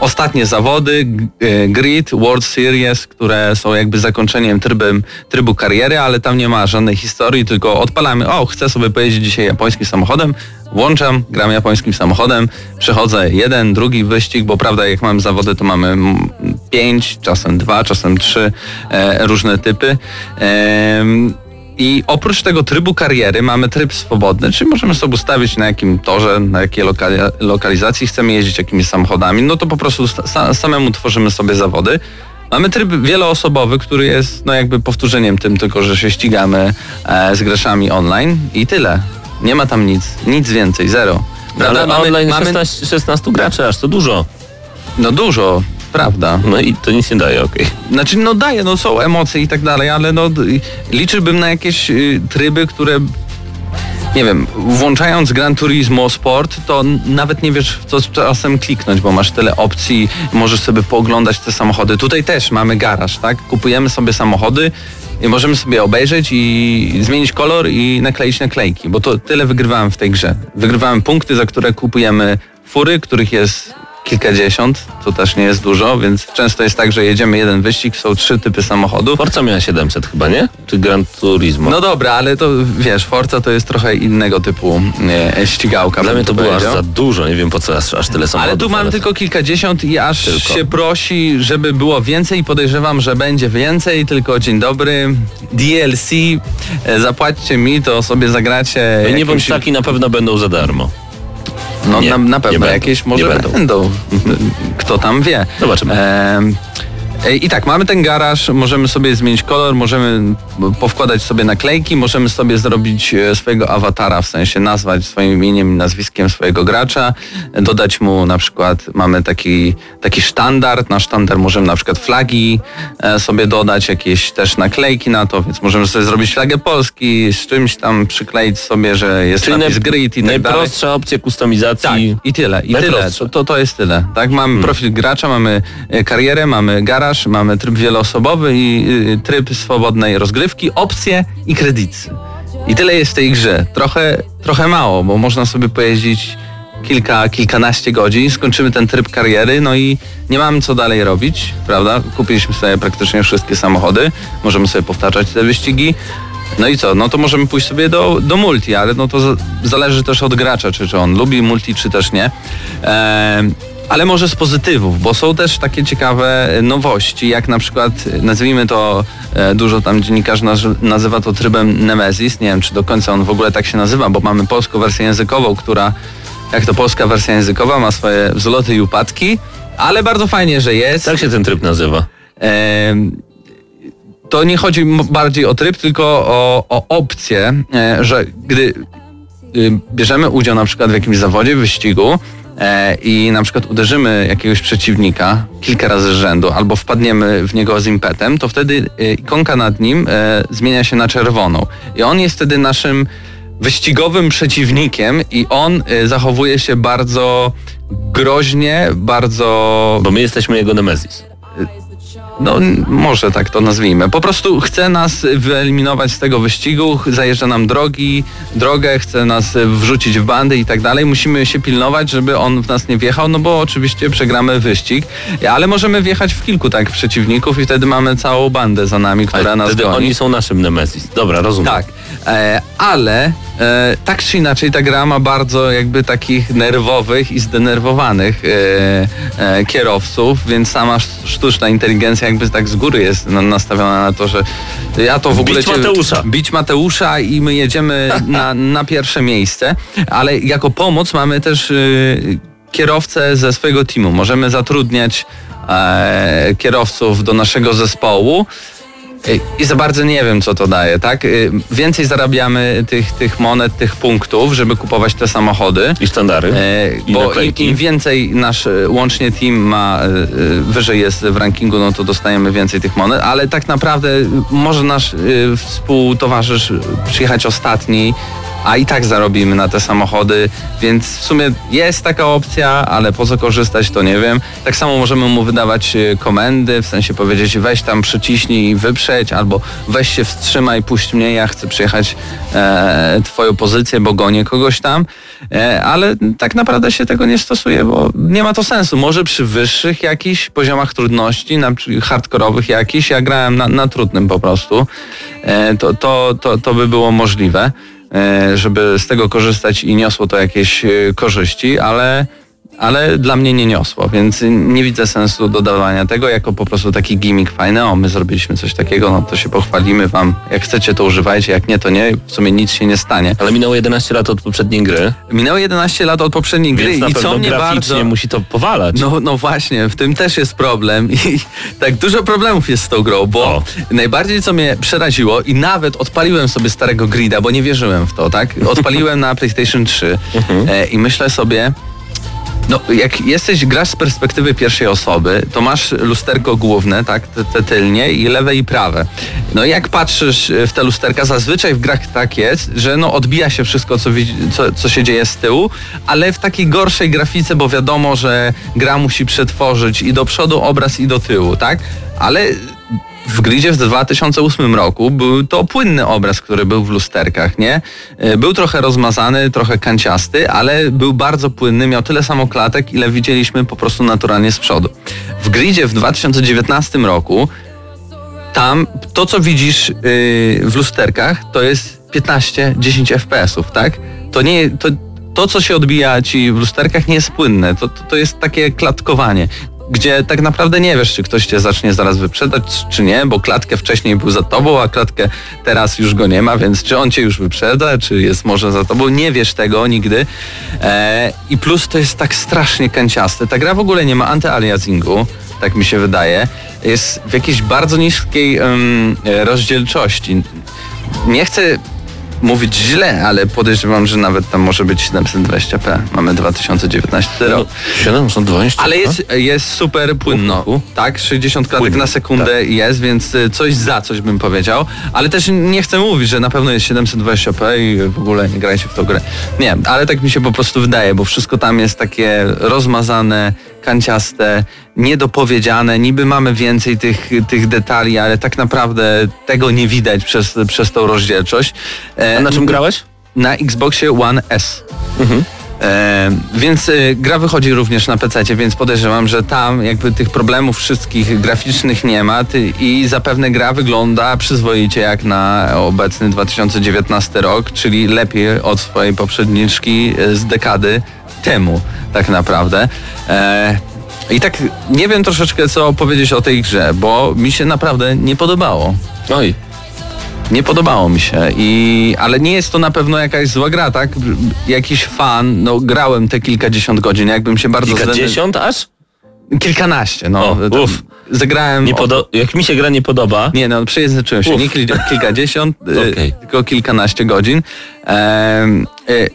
ostatnie zawody, e, Grid, World Series, które są jakby zakończeniem trybem, trybu kariery, ale tam nie ma żadnej historii, tylko odpalamy, o chcę sobie pojeździć dzisiaj japońskim samochodem, włączam, gram japońskim samochodem, przechodzę jeden, drugi wyścig, bo prawda jak mamy zawody to mamy pięć, czasem dwa, czasem trzy e, różne typy. Em, i oprócz tego trybu kariery mamy tryb swobodny, czyli możemy sobie ustawić na jakim torze, na jakiej lokali lokalizacji chcemy jeździć jakimiś samochodami, no to po prostu sa samemu tworzymy sobie zawody. Mamy tryb wieloosobowy, który jest no jakby powtórzeniem tym, tylko że się ścigamy e, z graczami online i tyle. Nie ma tam nic, nic więcej, zero. Ale Prawda? Mamy- online mamy, 16, 16 graczy, aż to dużo. No dużo, prawda. No i to nic nie daje, okej. Znaczy, no daje, no są emocje i tak dalej, ale no liczyłbym na jakieś y, tryby, które nie wiem, włączając Gran Turismo Sport, to nawet nie wiesz w co czasem kliknąć, bo masz tyle opcji, możesz sobie pooglądać te samochody. Tutaj też mamy garaż, tak? Kupujemy sobie samochody i możemy sobie obejrzeć i zmienić kolor i nakleić naklejki, bo to tyle wygrywałem w tej grze. Wygrywałem punkty, za które kupujemy fury, których jest kilkadziesiąt, to też nie jest dużo, więc często jest tak, że jedziemy jeden wyścig, są trzy typy samochodów. Forza miała 700 chyba, nie? Czy Gran Turismo? No dobra, ale to wiesz, Forza to jest trochę innego typu e, ścigałka. Dla mnie to było aż za dużo, nie wiem po co aż, aż tyle samochodów. Ale tu mam tylko kilkadziesiąt i aż Tylko. się prosi, żeby było więcej i podejrzewam, że będzie więcej, tylko dzień dobry. DLC, e, zapłaćcie mi, to sobie zagracie. No nie bądź taki, na pewno będą za darmo. No Nie, na, na pewno jakieś może będą. będą. Kto tam wie. Zobaczymy. E, I tak, mamy ten garaż, możemy sobie zmienić kolor, możemy powkładać sobie naklejki, możemy sobie zrobić e, swojego awatara, w sensie nazwać swoim imieniem i nazwiskiem swojego gracza, e, dodać mu na przykład, mamy taki, taki sztandard, na sztandard możemy na przykład flagi e, sobie dodać, jakieś też naklejki na to, więc możemy sobie zrobić flagę Polski, z czymś tam przykleić sobie, że jest Czyli napis grid i tak dalej. najprostsza opcja kustomizacji. Tak, i tyle, i tyle. To, to, jest tyle. Tak, mamy Hmm. profil gracza, mamy e, karierę, mamy garaż, mamy tryb wieloosobowy i y, tryb swobodnej rozgrywki, opcje i kredyty. I tyle jest w tej grze. Trochę, trochę mało, bo można sobie pojeździć kilka, kilkanaście godzin, skończymy ten tryb kariery, no i nie mamy co dalej robić, prawda? Kupiliśmy sobie praktycznie wszystkie samochody, możemy sobie powtarzać te wyścigi. No i co? No to możemy pójść sobie do, do multi, ale no to za- zależy też od gracza, czy, czy on lubi multi, czy też nie. Em, ale może z pozytywów, bo są też takie ciekawe nowości, jak na przykład, nazwijmy to, e, dużo tam dziennikarzy naz- nazywa to trybem Nemesis. Nie wiem, czy do końca on w ogóle tak się nazywa, bo mamy polską wersję językową, która, jak to polska wersja językowa, ma swoje wzloty i upadki, ale bardzo fajnie, że jest. Tak się ten tryb nazywa. Em, to nie chodzi bardziej o tryb, tylko o, o opcję, e, że gdy y, bierzemy udział na przykład w jakimś zawodzie, wyścigu e, i na przykład uderzymy jakiegoś przeciwnika kilka razy z rzędu albo wpadniemy w niego z impetem, to wtedy e, ikonka nad nim e, zmienia się na czerwoną. I on jest wtedy naszym wyścigowym przeciwnikiem i on e, zachowuje się bardzo groźnie, bardzo Bo my jesteśmy jego Nemesis. No może tak to nazwijmy. Po prostu chce nas wyeliminować z tego wyścigu, zajeżdża nam drogi, drogę, chce nas wrzucić w bandy i tak dalej. Musimy się pilnować, żeby on w nas nie wjechał, no bo oczywiście przegramy wyścig, ale możemy wjechać w kilku tak przeciwników i wtedy mamy całą bandę za nami, która Ale nas wtedy goni. oni są naszym Nemesis. Dobra, rozumiem. Tak, e, ale e, tak czy inaczej ta gra ma bardzo jakby takich nerwowych i zdenerwowanych e, e, kierowców, więc sama sz- sztuczna inteligencja jakby tak z góry jest na- nastawiona na to, że ja to w ogóle... Bić Mateusza. Bić Mateusza i my jedziemy na, na pierwsze miejsce, ale jako pomoc mamy też e, kierowcę ze swojego teamu. Możemy zatrudniać e, kierowców do naszego zespołu. Y, I za bardzo nie wiem, co to daje, tak? Y, Więcej zarabiamy tych, tych monet, tych punktów, żeby kupować te samochody. I sztandary. E, I bo im, naklejki. im więcej nasz e, łącznie team ma, wyżej jest w rankingu, no to dostajemy więcej tych monet, ale tak naprawdę może nasz współtowarzysz przyjechać ostatni, a i tak zarobimy na te samochody, więc w sumie jest taka opcja, ale po co korzystać, to nie wiem. Tak samo możemy mu wydawać e, komendy, w sensie powiedzieć weź tam przyciśnij i wyprzeć, albo weź się wstrzymaj, puść mnie, ja chcę przyjechać e, twoją pozycję, bo gonię kogoś tam, e, ale tak naprawdę się tego nie stosuje, bo nie ma to sensu. Może przy wyższych jakichś poziomach trudności, na przykład hardkorowych jakichś, ja grałem na, na trudnym po prostu, e, to, to, to, to by było możliwe żeby z tego korzystać i niosło to jakieś e, korzyści, ale, ale dla mnie nie niosło, więc nie widzę sensu dodawania tego jako po prostu taki gimmick fajny. O, my zrobiliśmy coś takiego, no to się pochwalimy wam. Jak chcecie, to używajcie, jak nie, to nie. W sumie nic się nie stanie. Ale minęło 11 lat od poprzedniej gry, Minęło 11 lat od poprzedniej gry i co mnie bardzo... musi to powalać. No, no właśnie, w tym też jest problem i <laughs> tak dużo problemów jest z tą grą, bo O. najbardziej co mnie przeraziło i nawet odpaliłem sobie starego grida, bo nie wierzyłem w to, tak? Odpaliłem na <laughs> PlayStation 3 e, i myślę sobie, no, jak jesteś, grasz z perspektywy pierwszej osoby, to masz lusterko główne, tak, te, te tylnie i lewe i prawe. No i jak patrzysz w te lusterka, zazwyczaj w grach tak jest, że no odbija się wszystko, co, co, co się dzieje z tyłu, ale w takiej gorszej grafice, bo wiadomo, że gra musi przetworzyć i do przodu obraz i do tyłu, tak? Ale w gridzie w 2008 roku był to płynny obraz, który był w lusterkach, nie? E, Był trochę rozmazany, trochę kanciasty, ale był bardzo płynny, miał tyle samo klatek, ile widzieliśmy po prostu naturalnie z przodu. W gridzie w 2019 roku tam to, co widzisz yy, w lusterkach, to jest 15-10 FPS-ów, tak? To nie, to, to, co się odbija ci w lusterkach nie jest płynne, to, to, to jest takie klatkowanie, gdzie tak naprawdę nie wiesz, czy ktoś cię zacznie zaraz wyprzedać, czy nie, bo klatkę wcześniej był za tobą, a klatkę teraz już go nie ma, więc czy on cię już wyprzeda, czy jest może za tobą, nie wiesz tego nigdy. E, I plus to jest tak strasznie kanciaste. Ta gra w ogóle nie ma antyaliasingu, tak mi się wydaje. Jest w jakiejś bardzo niskiej e, rozdzielczości. Nie chcę mówić źle, ale podejrzewam, że nawet tam może być 720p. Mamy 2019 rok. 720. Ale jest, jest super płynno, tak? 60 klatek na sekundę jest, więc y, coś za coś bym powiedział. Ale też nie chcę mówić, że na pewno jest 720p i w ogóle nie grajcie w tą grę. Nie, ale tak mi się po prostu wydaje, bo wszystko tam jest takie rozmazane, kanciaste, niedopowiedziane. Niby mamy więcej tych, tych detali, ale tak naprawdę tego nie widać przez, przez tą rozdzielczość. E, A na czym grałeś? Na Xboxie One S. Mhm. E, więc e, gra wychodzi również na PC, więc podejrzewam, że tam jakby tych problemów wszystkich graficznych nie ma ty, i zapewne gra wygląda przyzwoicie jak na obecny 2019 rok, czyli lepiej od swojej poprzedniczki e, z dekady temu tak naprawdę. E, I tak nie wiem troszeczkę co powiedzieć o tej grze, bo mi się naprawdę nie podobało. Oj, Nie podobało mi się, i, ale nie jest to na pewno jakaś zła gra, tak? Jakiś fan, no grałem te kilkadziesiąt godzin, jakbym się bardzo kilkadziesiąt aż? Kilkanaście, no. O, Tam uff. Zagrałem... Podo- jak mi się gra nie podoba, nie, no przejęzyczyłem się, Uf. nie kil- kilkadziesiąt, <laughs> y, Okej. tylko kilkanaście godzin. Em, y,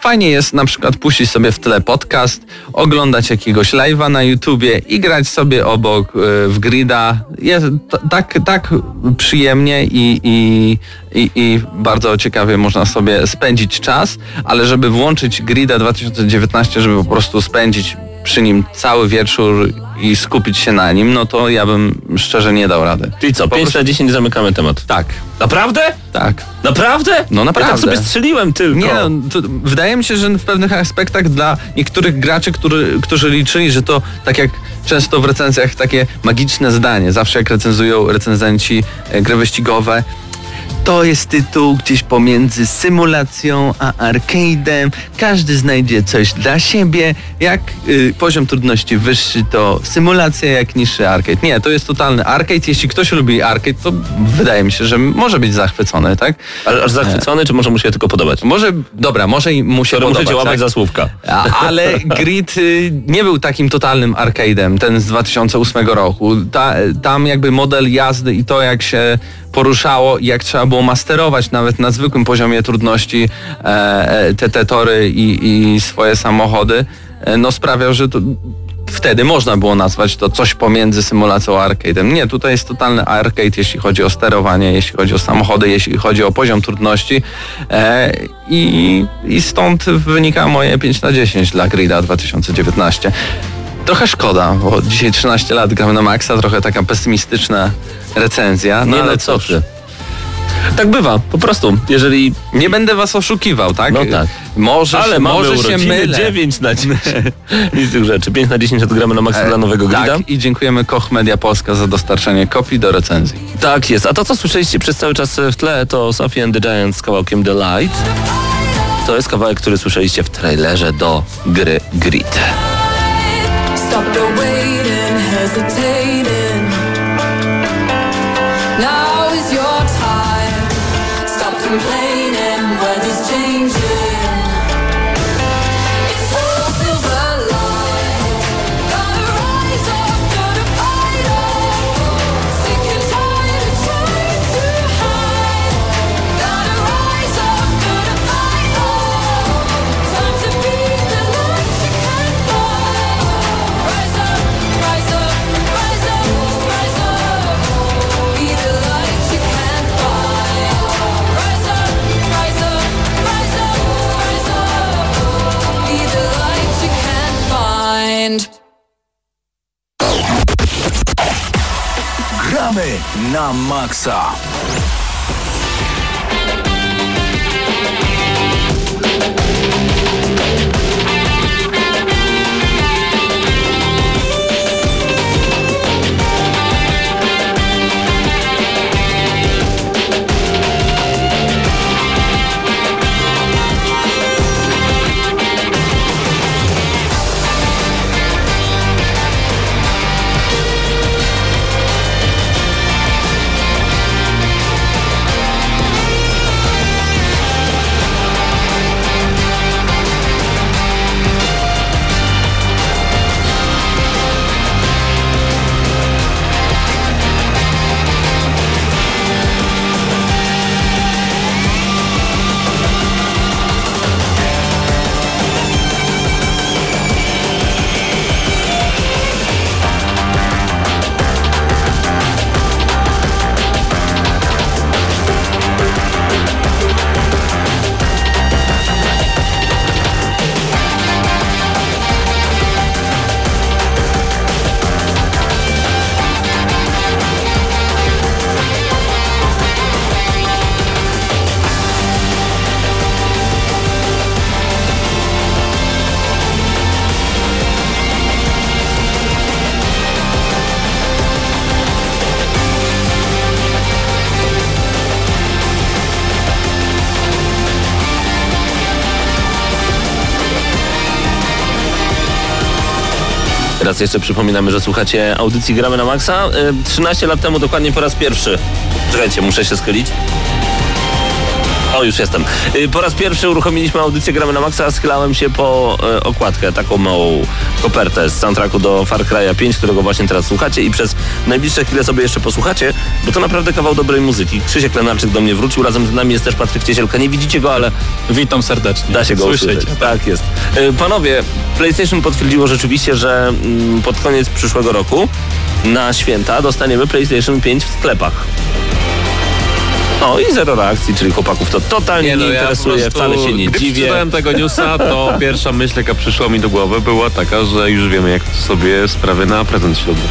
Fajnie jest na przykład puścić sobie w tle podcast, oglądać jakiegoś live'a na YouTubie i grać sobie obok y, w grida. Jest tak, tak przyjemnie i, i, i, i bardzo ciekawie można sobie spędzić czas, ale żeby włączyć grida 2019, żeby po prostu spędzić przy nim cały wieczór i skupić się na nim, no to ja bym szczerze nie dał rady. czyli co, 5 na 10 zamykamy temat. Tak, Naprawdę? tak. Naprawdę? No Ja tak naprawdę. sobie strzeliłem tylko. Nie, no, wydaje mi się, że w pewnych aspektach dla niektórych graczy, który, którzy liczyli, że to tak jak często w recenzjach takie magiczne zdanie, zawsze jak recenzują recenzenci e, gry wyścigowe, to jest tytuł gdzieś pomiędzy symulacją a arcade'em. Każdy znajdzie coś dla siebie. Jak y, poziom trudności wyższy, to symulacja, jak niższy arcade. Nie, to jest totalny arcade. Jeśli ktoś lubi arcade, to wydaje mi się, że może być zachwycony, tak? Ale aż zachwycony, czy może mu się tylko podobać? Może, dobra, może i mu się podobać, cię łapać tak? za słówka. A, ale Grid y, nie był takim totalnym arcade'em, ten z 2008 roku. Ta, tam jakby model jazdy i to jak się poruszało i jak trzeba było masterować nawet na zwykłym poziomie trudności e, e, te, te tory i, i swoje samochody, e, no sprawiał, że to wtedy można było nazwać to coś pomiędzy symulacją a arcade'em. Nie, tutaj jest totalny arcade, jeśli chodzi o sterowanie, jeśli chodzi o samochody, jeśli chodzi o poziom trudności e, i, i stąd wynika moje 5 na 10 dla Grida 2019. Trochę szkoda, bo dzisiaj 13 lat gramy na maksa, trochę taka pesymistyczna recenzja. No nie ale no, co ty. Tak bywa, po prostu. Jeżeli... Nie będę was oszukiwał, tak? No tak. Może, Ale może się mylę. 9 na 10. Nic z tych rzeczy. 5 na 10 odgramy na maksa dla nowego grida. Tak, i dziękujemy Koch Media Polska za dostarczenie kopii do recenzji. Tak jest. A to, co słyszeliście przez cały czas w tle, to Sophie and the Giants z kawałkiem The Light. To jest kawałek, który słyszeliście w trailerze do gry Grid. can play. Na maksa. Raz jeszcze przypominamy, że słuchacie audycji Gramy na Maxa. Y, 13 lat temu dokładnie po raz pierwszy. Czekajcie, muszę się schylić. O, już jestem. Y, Po raz pierwszy uruchomiliśmy audycję Gramy na Maxa, schylałem się po e, okładkę, taką małą kopertę z soundtracku do Far Cry'a 5, którego właśnie teraz słuchacie i przez najbliższe chwile sobie jeszcze posłuchacie, bo to naprawdę kawał dobrej muzyki. Krzysiek Lenarczyk do mnie wrócił, razem z nami jest też Patryk Ciesielka. Nie widzicie go, ale Witam serdecznie. Da się go Słyszycie. usłyszeć. Tak jest. Y, Panowie, PlayStation potwierdziło rzeczywiście, że mm, pod koniec przyszłego roku na święta dostaniemy PlayStation 5 w sklepach. O i zero reakcji, czyli chłopaków to totalnie nie, no, ja interesuje, prostu, wcale się nie gdy dziwię. przeczytałem tego newsa, to <laughs> pierwsza myśl, jaka przyszła mi do głowy, była taka, że już wiemy, jak sobie sprawy na prezent ślubny.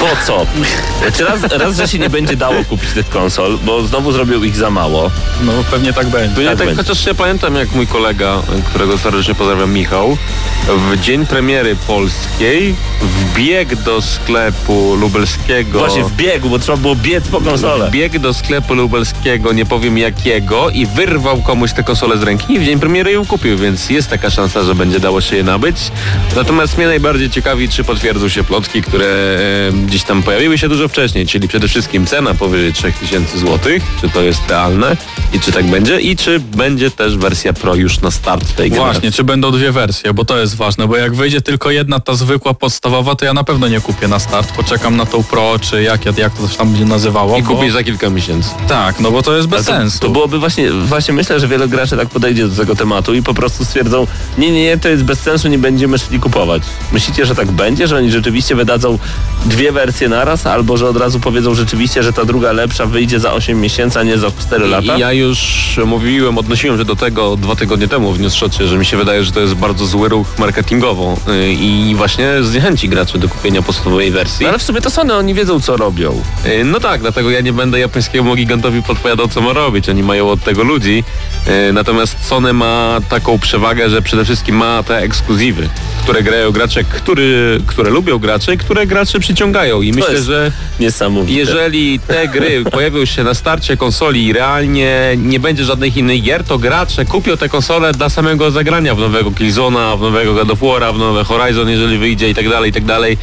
Po co? Czy raz, raz, że się nie będzie dało kupić tych konsol, bo znowu zrobił ich za mało. No pewnie tak będzie. To nie Tak tak, będzie. chociaż ja pamiętam, jak mój kolega, którego serdecznie pozdrawiam, Michał, w dzień premiery polskiej wbiegł do sklepu lubelskiego. Właśnie w biegu, bo trzeba było biec po konsolę. Wbiegł do sklepu lubelskiego, nie powiem jakiego, i wyrwał komuś tę konsolę z ręki i w dzień premiery ją kupił, więc jest taka szansa, że będzie dało się je nabyć. Natomiast mnie najbardziej ciekawi, czy potwierdzą się plotki, które e, gdzieś tam pojawiły się dużo wcześniej, czyli przede wszystkim cena powyżej 3000 zł, czy to jest realne i czy tak będzie, i czy będzie też wersja Pro już na start tej generacji. Właśnie, czy będą dwie wersje, bo to jest ważne, bo jak wyjdzie tylko jedna, ta zwykła, podstawowa, to ja na pewno nie kupię na start, poczekam na tą Pro, czy jak, jak to się tam będzie nazywało. I bo... kupisz za kilka miesięcy. Tak, no bo to jest bez to, sensu. to byłoby właśnie, właśnie myślę, że wiele graczy tak podejdzie do tego tematu i po prostu stwierdzą, nie, nie, nie, to jest bez sensu, nie będziemy szli kupować. Myślicie, że tak będzie, że oni rzeczywiście wydadzą dwie wersje naraz, albo że od razu powiedzą rzeczywiście, że ta druga lepsza wyjdzie za 8 miesięcy, a nie za 4 lata? I ja już mówiłem, odnosiłem się do tego dwa tygodnie temu w Newsshocie, że mi się wydaje, że to jest bardzo zły ruch marketingowo yy, i właśnie zniechęci graczy do kupienia podstawowej wersji. No ale w sumie to Sony, oni wiedzą co robią. Yy, No tak, dlatego ja nie będę japońskiemu gigantowi podpowiadał, co ma robić. Oni mają od tego ludzi. Yy, Natomiast Sony ma taką przewagę, że przede wszystkim ma te ekskluzywy, które grają gracze, który, które lubią gracze, i które gracze przyciągają. I myślę, jest że Niesamowite. jeżeli te <laughs> gry pojawią się na starcie konsoli i realnie nie będzie żadnych innych gier, to gracze kupią te konsole dla samego zagrania w nowego Killzona, w nowego God of War'a, w nowe Horizon, jeżeli wyjdzie i tak dalej, i tak dalej.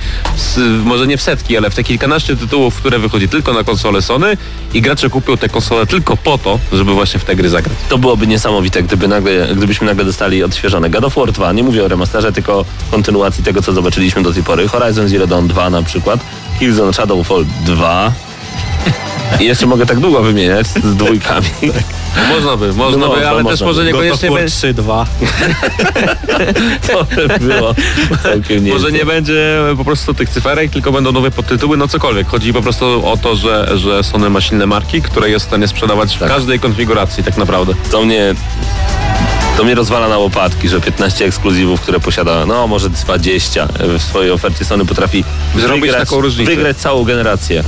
Może nie w setki, ale w te kilkanaście tytułów, które wychodzi tylko na konsole Sony i gracze kupią te konsole tylko po to, żeby właśnie w te gry zagrać. To byłoby niesamowite, gdyby nagle, gdybyśmy nagle dostali odświeżone God of War 2. Nie mówię o remasterze, tylko kontynuacji tego, co zobaczyliśmy do tej pory. Horizon Zero Dawn 2 na przykład. Killzone Shadowfall 2. I jeszcze mogę tak długo wymieniać z dwójkami. <laughs> Można by, można No, by, można, ale też można może by. niekoniecznie będzie... 3-2. To by było całkiem nie <laughs> Może nie będzie po prostu tych cyferek, tylko będą nowe podtytuły, no cokolwiek. Chodzi po prostu o to, że, że Sony ma silne marki, które jest w stanie sprzedawać w każdej konfiguracji tak naprawdę. To mnie... To mnie rozwala na łopatki, że 15 ekskluzywów, które posiada, no może 20 w swojej ofercie Sony potrafi Zrobić wygrać, taką różnicę. wygrać całą generację.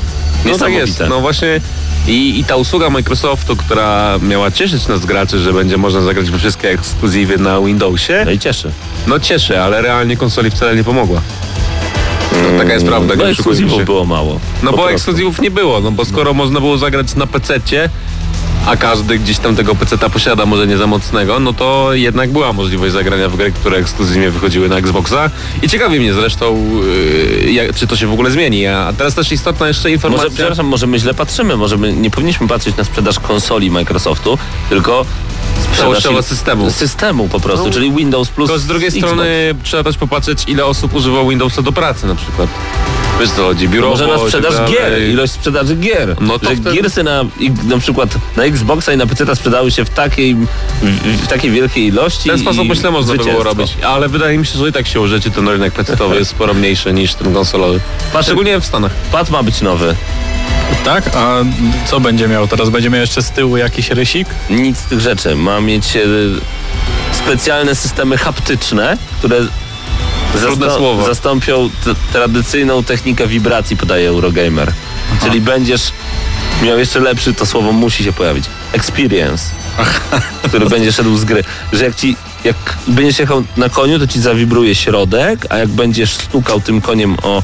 No tak jest. No właśnie i, i ta usługa Microsoftu, która miała cieszyć nas graczy, że będzie można zagrać we wszystkie ekskluzywy na Windowsie, No i cieszy. no cieszy, ale realnie konsoli wcale nie pomogła. No, taka jest prawda, No nie oszukujmy ekskluzywów się. było mało. No Po bo prostu. ekskluzywów nie było, no bo skoro można było zagrać na PC-cie, a każdy gdzieś tam tego PC-ta posiada, może nie za mocnego, no to jednak była możliwość zagrania w gry, które ekskluzywnie wychodziły na Xboxa. I ciekawi mnie zresztą, yy, jak, czy to się w ogóle zmieni. A teraz też istotna jeszcze informacja. Może, przepraszam, może my źle patrzymy, może my nie powinniśmy patrzeć na sprzedaż konsoli Microsoftu, tylko Całościowo systemu. Systemu po prostu, No, czyli Windows plus Tylko z drugiej Xbox. strony trzeba też popatrzeć, ile osób używa Windowsa do pracy na przykład. Wiesz co chodzi, biurowo Może na tak sprzedaż dalej. gier, ilość sprzedaży gier. No to że wtedy- giersy na, na przykład na Xboxa i na PC sprzedały się w takiej, w, w takiej wielkiej ilości. W ten sposób myślę można by było robić, ale wydaje mi się, że i tak się rzeczy ten rynek PC-towy jest sporo mniejszy niż ten konsolowy. Patrz- Szczególnie w Stanach. Pad ma być nowy. Tak? A co będzie miał teraz? Będzie miał jeszcze z tyłu jakiś rysik? Nic z tych rzeczy. Ma mieć e, specjalne systemy haptyczne, które Trudne zastą- słowo. zastąpią t- tradycyjną technikę wibracji, podaje Eurogamer. Czyli będziesz miał jeszcze lepszy, to słowo musi się pojawić, experience, który będzie szedł z gry. Że jak ci, jak będziesz jechał na koniu, to ci zawibruje środek, a jak będziesz stukał tym koniem o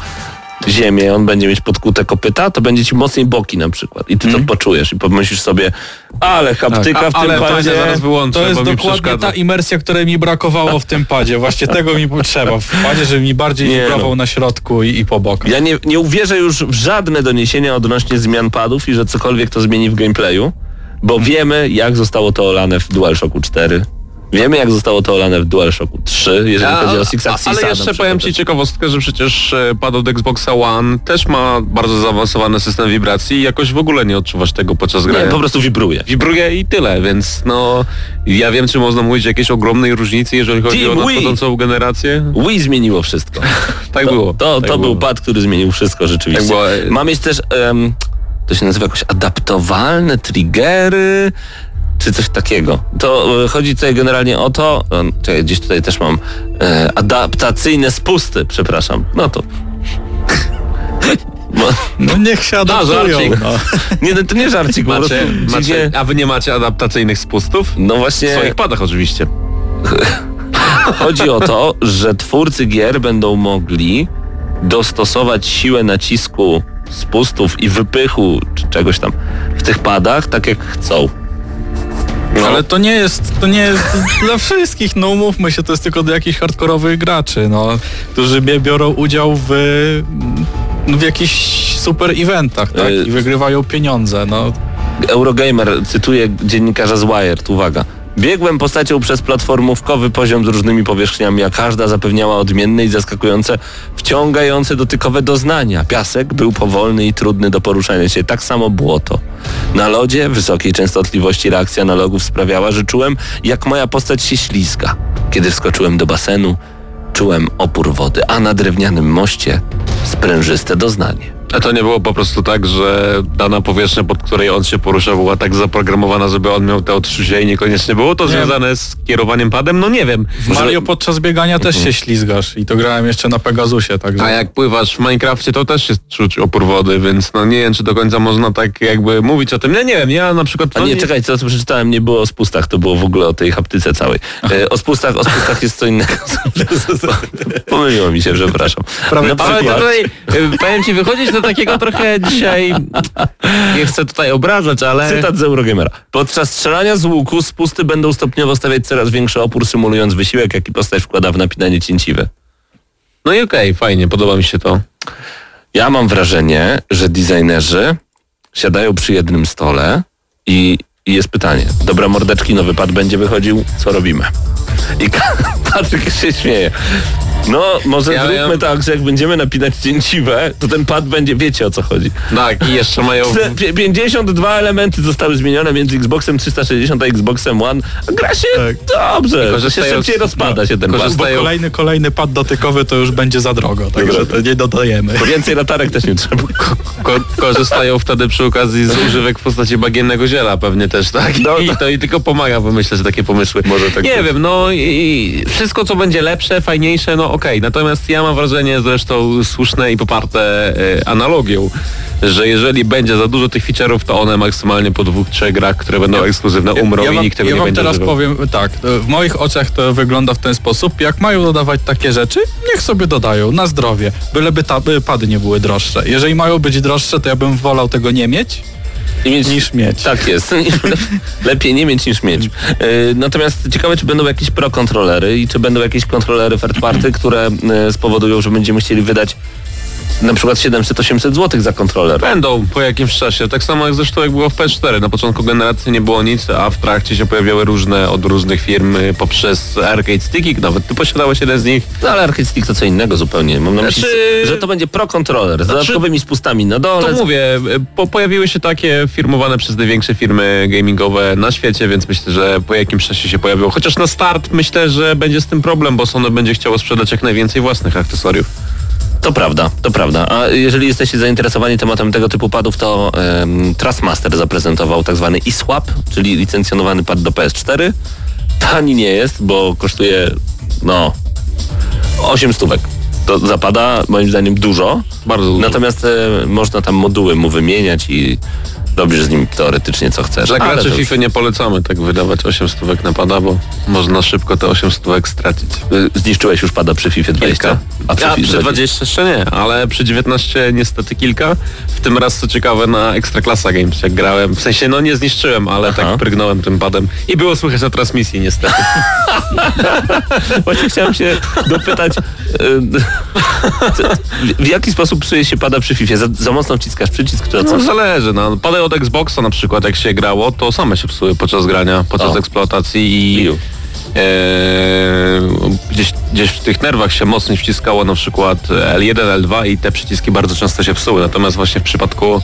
ziemię, on będzie mieć podkute kopyta, to będzie ci mocniej boki na przykład. I ty to poczujesz i pomyślisz sobie, ale haptyka Tak, w a- tym ale to padzie. zaraz wyłączę, To jest dokładnie ta imersja, której mi brakowało w tym padzie. Właśnie tego mi potrzeba w padzie, żeby mi bardziej Nie wibrował no. na środku i, i po bokach. Ja nie, nie uwierzę już w żadne doniesienia odnośnie zmian padów i że cokolwiek to zmieni w gameplayu, bo wiemy jak zostało to olane w DualShocku 4. Wiemy jak zostało to olane w DualShocku 3, jeżeli chodzi o Six a- Axisa. ale jeszcze powiem Ci ciekawostkę, że przecież e, pad od Xboxa One też ma bardzo zaawansowany system wibracji i jakoś w ogóle nie odczuwasz tego podczas Nie, grania. po prostu wibruje. Wibruje i tyle, więc no ja wiem, czy można mówić o jakiejś ogromnej różnicy, jeżeli chodzi Team o Wii. nadchodzącą generację. Wii zmieniło wszystko. <laughs> Tak było. To, tak to było. był pad, który zmienił wszystko rzeczywiście. Tak było, Ma mieć też, em, to się nazywa jakoś adaptowalne triggery, czy coś takiego. To e, chodzi tutaj generalnie o to, em, czekaj, gdzieś tutaj też mam e, adaptacyjne spusty, przepraszam. No to... <laughs> No niech się adaptują. żarcik. No. <laughs> nie, no to nie żarcik, Macie, prostu macie, dziwnie- a wy nie macie adaptacyjnych spustów? No W właśnie... swoich padach oczywiście. <laughs> Chodzi o to, że twórcy gier będą mogli dostosować siłę nacisku spustów i wypychu czy czegoś tam w tych padach tak jak chcą. No. Ale to nie jest, to nie jest <laughs> dla wszystkich, no umówmy się, to jest tylko dla jakichś hardkorowych graczy, no, którzy biorą udział w, w jakichś super eventach, tak, Y- i wygrywają pieniądze, no. Eurogamer cytuje dziennikarza z Wired, uwaga. Biegłem postacią przez platformówkowy poziom z różnymi powierzchniami, a każda zapewniała odmienne i zaskakujące, wciągające dotykowe doznania. Piasek był powolny i trudny do poruszania się, tak samo błoto. Na lodzie wysokiej częstotliwości reakcja analogów sprawiała, że czułem, jak moja postać się ślizga. Kiedy wskoczyłem do basenu, czułem opór wody, a na drewnianym moście sprężyste doznanie. A to nie było po prostu tak, że dana powierzchnia, pod której on się poruszał, była tak zaprogramowana, żeby on miał te odczucia i niekoniecznie było to Nie. związane z kierowaniem padem? No nie wiem. W Mario podczas biegania też się ślizgasz i to grałem jeszcze na Pegasusie, także... A jak pływasz w Minecrafcie, to też jest czuć opór wody, więc no nie wiem, czy do końca można tak jakby mówić o tym. Nie, nie wiem, ja na przykład... A no nie, czekaj, to co przeczytałem nie było o spustach, to było w ogóle o tej haptyce całej. E, o spustach, o spustach jest co innego. <laughs> Pomyliło mi się, przepraszam. Prawie Na Ale tutaj, y, powiem ci, wychodzić do takiego trochę dzisiaj, nie chcę tutaj obrażać, ale... Cytat z Eurogamera. Podczas strzelania z łuku spusty będą stopniowo stawiać coraz większy opór, symulując wysiłek, jaki postać wkłada w napinanie cięciwe. No i okej, fajnie, podoba mi się to. Ja mam wrażenie, że designerzy siadają przy jednym stole i, i jest pytanie. Dobra mordeczki, nowy pad będzie wychodził, co robimy? I <laughs> Patryk się śmieje. No, może Ja zróbmy wiem. tak, że jak będziemy napinać cięciwe, to ten pad będzie, wiecie o co chodzi. Tak, i jeszcze mają... Te pi- 52 elementy zostały zmienione między Xboxem 360 a Xboxem One. A gra się dobrze. To się korzystają szybciej z- rozpada się ten pad. Bo korzystają- kolejny, kolejny pad dotykowy to już będzie za drogo, także to nie dodajemy. Więcej latarek też nie trzeba. Ko korzystają wtedy przy okazji z używek w postaci bagiennego ziela pewnie też, tak? No, I to i tylko pomaga wymyśleć takie pomysły. Może tak Nie być. wiem, no i, i wszystko co będzie lepsze, fajniejsze, no okej. Natomiast ja mam wrażenie, zresztą słuszne i poparte e, analogią, że jeżeli będzie za dużo tych feature'ów, to one maksymalnie po dwóch, trzech grach, które będą ekskluzywne, umrą ja i wam, nikt tego ja nie wam będzie teraz używał. powiem tak, w moich oczach to wygląda w ten sposób, jak mają dodawać takie rzeczy, niech sobie dodają, na zdrowie, byleby ta, by pady nie były droższe. Jeżeli mają być droższe, to ja bym wolał tego nie mieć, I mieć, niż mieć. Tak jest. <laughs> Lepiej nie mieć niż mieć. Yy, natomiast ciekawe, czy będą jakieś pro kontrolery i czy będą jakieś kontrolery third party, które yy, spowodują, że będziemy chcieli wydać na przykład 700-800 zł za kontroler. Będą po jakimś czasie. Tak samo jak zresztą jak było w PS4. Na początku generacji nie było nic, a w trakcie się pojawiały różne od różnych firm y, poprzez Arcade Sticky. Nawet ty posiadałeś jeden z nich. No ale Arcade Stick to co innego zupełnie. Mam na myśli, Znaczy- że to będzie pro kontroler z dodatkowymi spustami na dole. To mówię, po, pojawiły się takie firmowane przez największe firmy gamingowe na świecie, więc myślę, że po jakimś czasie się pojawią. Chociaż na start myślę, że będzie z tym problem, bo Sony będzie chciało sprzedać jak najwięcej własnych akcesoriów. To prawda, to prawda. A jeżeli jesteście zainteresowani tematem tego typu padów, to um, Trustmaster zaprezentował tak zwany eSwap, czyli licencjonowany pad do PS4. Tani nie jest, bo kosztuje no 8 stówek. To zapada moim zdaniem dużo. Bardzo dużo. Natomiast e, można tam moduły mu wymieniać i robisz z nim teoretycznie co chcesz. Dla Ale graczy to- FIFA nie polecamy tak wydawać 8 stówek na pada, bo można szybko te 8 stówek stracić. Y, Zniszczyłeś już pada przy FIFA 20? Kilka. A przy, FIFA przy 20 jeszcze nie, ale przy 19 niestety kilka. W tym raz co ciekawe na Ekstraklasa Games jak grałem. W sensie no nie zniszczyłem, ale Aha. tak prygnąłem tym padem. I było słychać na transmisji niestety. <laughs> Właśnie chciałem się dopytać, y, w- jaki sposób psuje się pada przy FIFA? Za, za mocno wciskasz przycisk czy o co? No zależy, no. Pady od Xboxa na przykład jak się grało, to same się psuły podczas grania, podczas O. eksploatacji i. e, gdzieś, gdzieś w tych nerwach się mocniej wciskało na przykład L1, L2 i te przyciski bardzo często się psuły. Natomiast właśnie w przypadku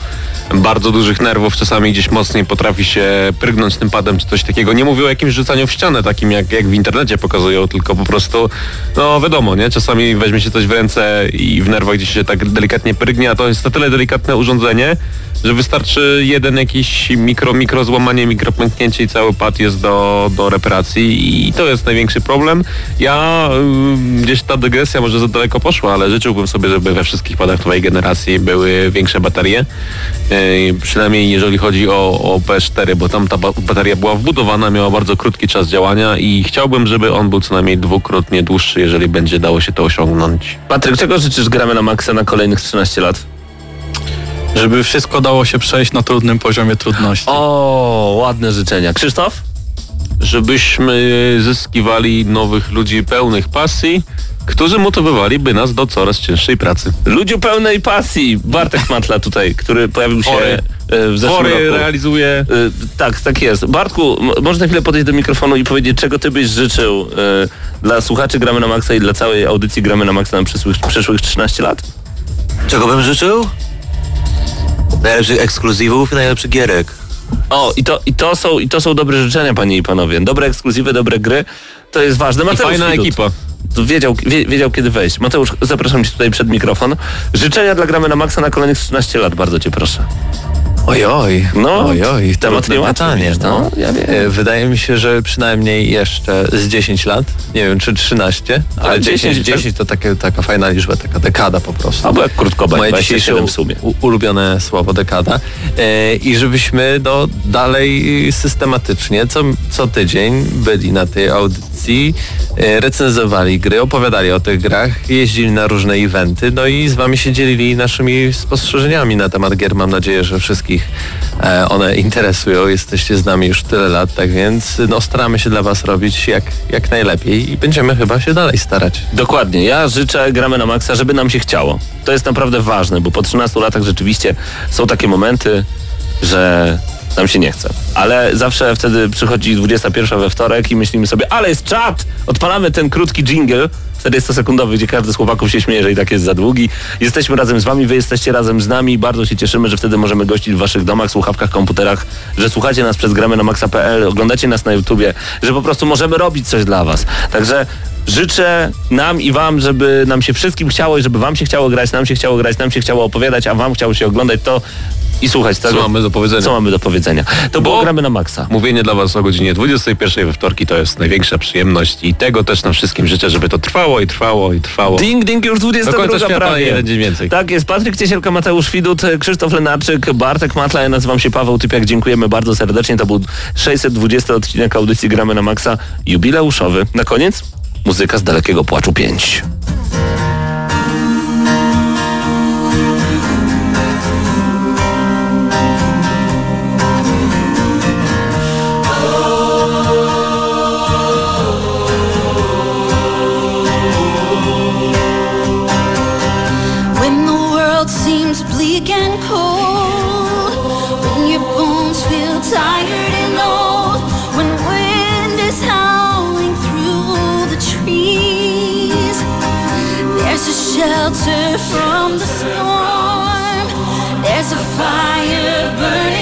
bardzo dużych nerwów czasami gdzieś mocniej potrafi się prygnąć tym padem czy coś takiego. Nie mówię o jakimś rzucaniu w ścianę takim jak, jak w internecie pokazują, tylko po prostu no wiadomo, nie? Czasami weźmie się coś w ręce i w nerwach gdzieś się tak delikatnie prygnie, a to jest na tyle delikatne urządzenie, że wystarczy jeden jakiś mikro, mikro złamanie, mikro pęknięcie i cały pad jest do, do reparacji i to jest największy problem. Ja ym, gdzieś ta dygresja może za daleko poszła, ale życzyłbym sobie, żeby we wszystkich padach nowej generacji były większe baterie. Yy, przynajmniej jeżeli chodzi o, o PS4, bo tam ta ba- bateria była wbudowana, miała bardzo krótki czas działania i chciałbym, żeby on był co najmniej dwukrotnie dłuższy, jeżeli będzie dało się to osiągnąć. Patryk, czego życzysz gramy na maksa na kolejnych 13 lat? Żeby wszystko dało się przejść na trudnym poziomie trudności. O, ładne życzenia. Krzysztof? Żebyśmy zyskiwali nowych ludzi pełnych pasji, którzy motywowaliby nas do coraz cięższej pracy. Ludziu pełnej pasji. Bartek Matla tutaj, który pojawił się Chory. e, w zeszłym Fory roku. realizuje Y, Tak, tak jest. Bartku, można chwilę podejść do mikrofonu i powiedzieć, czego ty byś życzył y, dla słuchaczy Gramy na Maxa i dla całej audycji Gramy na Maxa na przyszłych, przyszłych 13 lat? Czego bym życzył? Najlepszych ekskluzywów i najlepszych gierek. O, i to, i, to są, i to są dobre życzenia, panie i panowie. Dobre ekskluzywy, dobre gry, to jest ważne. i Mateusz fajna Widut ekipa. Wiedział, wie, wiedział, kiedy wejść. Mateusz, zapraszam cię tutaj przed mikrofon. Życzenia dla Gramy na Maxa na kolejnych 13 lat, bardzo cię proszę. Ojoj, No, ojoj, temat niełatwy, wiesz, no, ja wiem. E, Wydaje mi się, że przynajmniej jeszcze z 10 lat, nie wiem czy 13, ale Ale 10, 10, 10 to takie, taka fajna liczba, taka dekada po prostu. Albo jak krótko Moje będzie, dzisiejsze 27 w sumie. u- ulubione słowo dekada. E, I żebyśmy do, dalej systematycznie, co, co tydzień byli na tej audycji, e, recenzowali gry, opowiadali o tych grach, jeździli na różne eventy, no i z wami się dzielili naszymi spostrzeżeniami na temat gier. Mam nadzieję, że wszystkich e, one interesują. Jesteście z nami już tyle lat, tak więc no, staramy się dla was robić jak, jak najlepiej i będziemy chyba się dalej starać. Dokładnie. Ja życzę gramy na maksa, żeby nam się chciało. To jest naprawdę ważne, bo po 13 latach rzeczywiście są takie momenty, że nam się nie chce. Ale zawsze wtedy przychodzi 21 we wtorek i myślimy sobie, ale jest czat! Odpalamy ten krótki jingle, wtedy jest to sekundowy, gdzie każdy z chłopaków się śmieje, że i tak jest za długi. Jesteśmy razem z wami, wy jesteście razem z nami. Bardzo się cieszymy, że wtedy możemy gościć w waszych domach, słuchawkach, komputerach, że słuchacie nas przez gramy na maxa.pl, oglądacie nas na YouTubie, że po prostu możemy robić coś dla was. Także życzę nam i wam, żeby nam się wszystkim chciało i żeby wam się chciało grać, nam się chciało grać, nam się chciało opowiadać, a wam chciało się oglądać to i słuchać tego. mamy do powiedzenia? Co mamy do powiedzenia? To było Bo- gramy na maksa. Mówienie dla Was o godzinie 21 we wtorki to jest największa przyjemność i tego też nam wszystkim życzę, żeby to trwało i trwało i trwało. Ding, ding, już 22 Do końca prawie. jeden dzień więcej. Tak jest, Patryk Ciesielka, Mateusz Widut, Krzysztof Lenarczyk, Bartek Matla, ja nazywam się Paweł Typiak, dziękujemy bardzo serdecznie. To był 620 odcinek audycji Gramy na Maxa, jubileuszowy. Na koniec muzyka z Dalekiego Płaczu 5. World bleak and cold, when your bones feel tired and old, when wind is howling through the trees, there's a shelter from the storm. There's a fire burning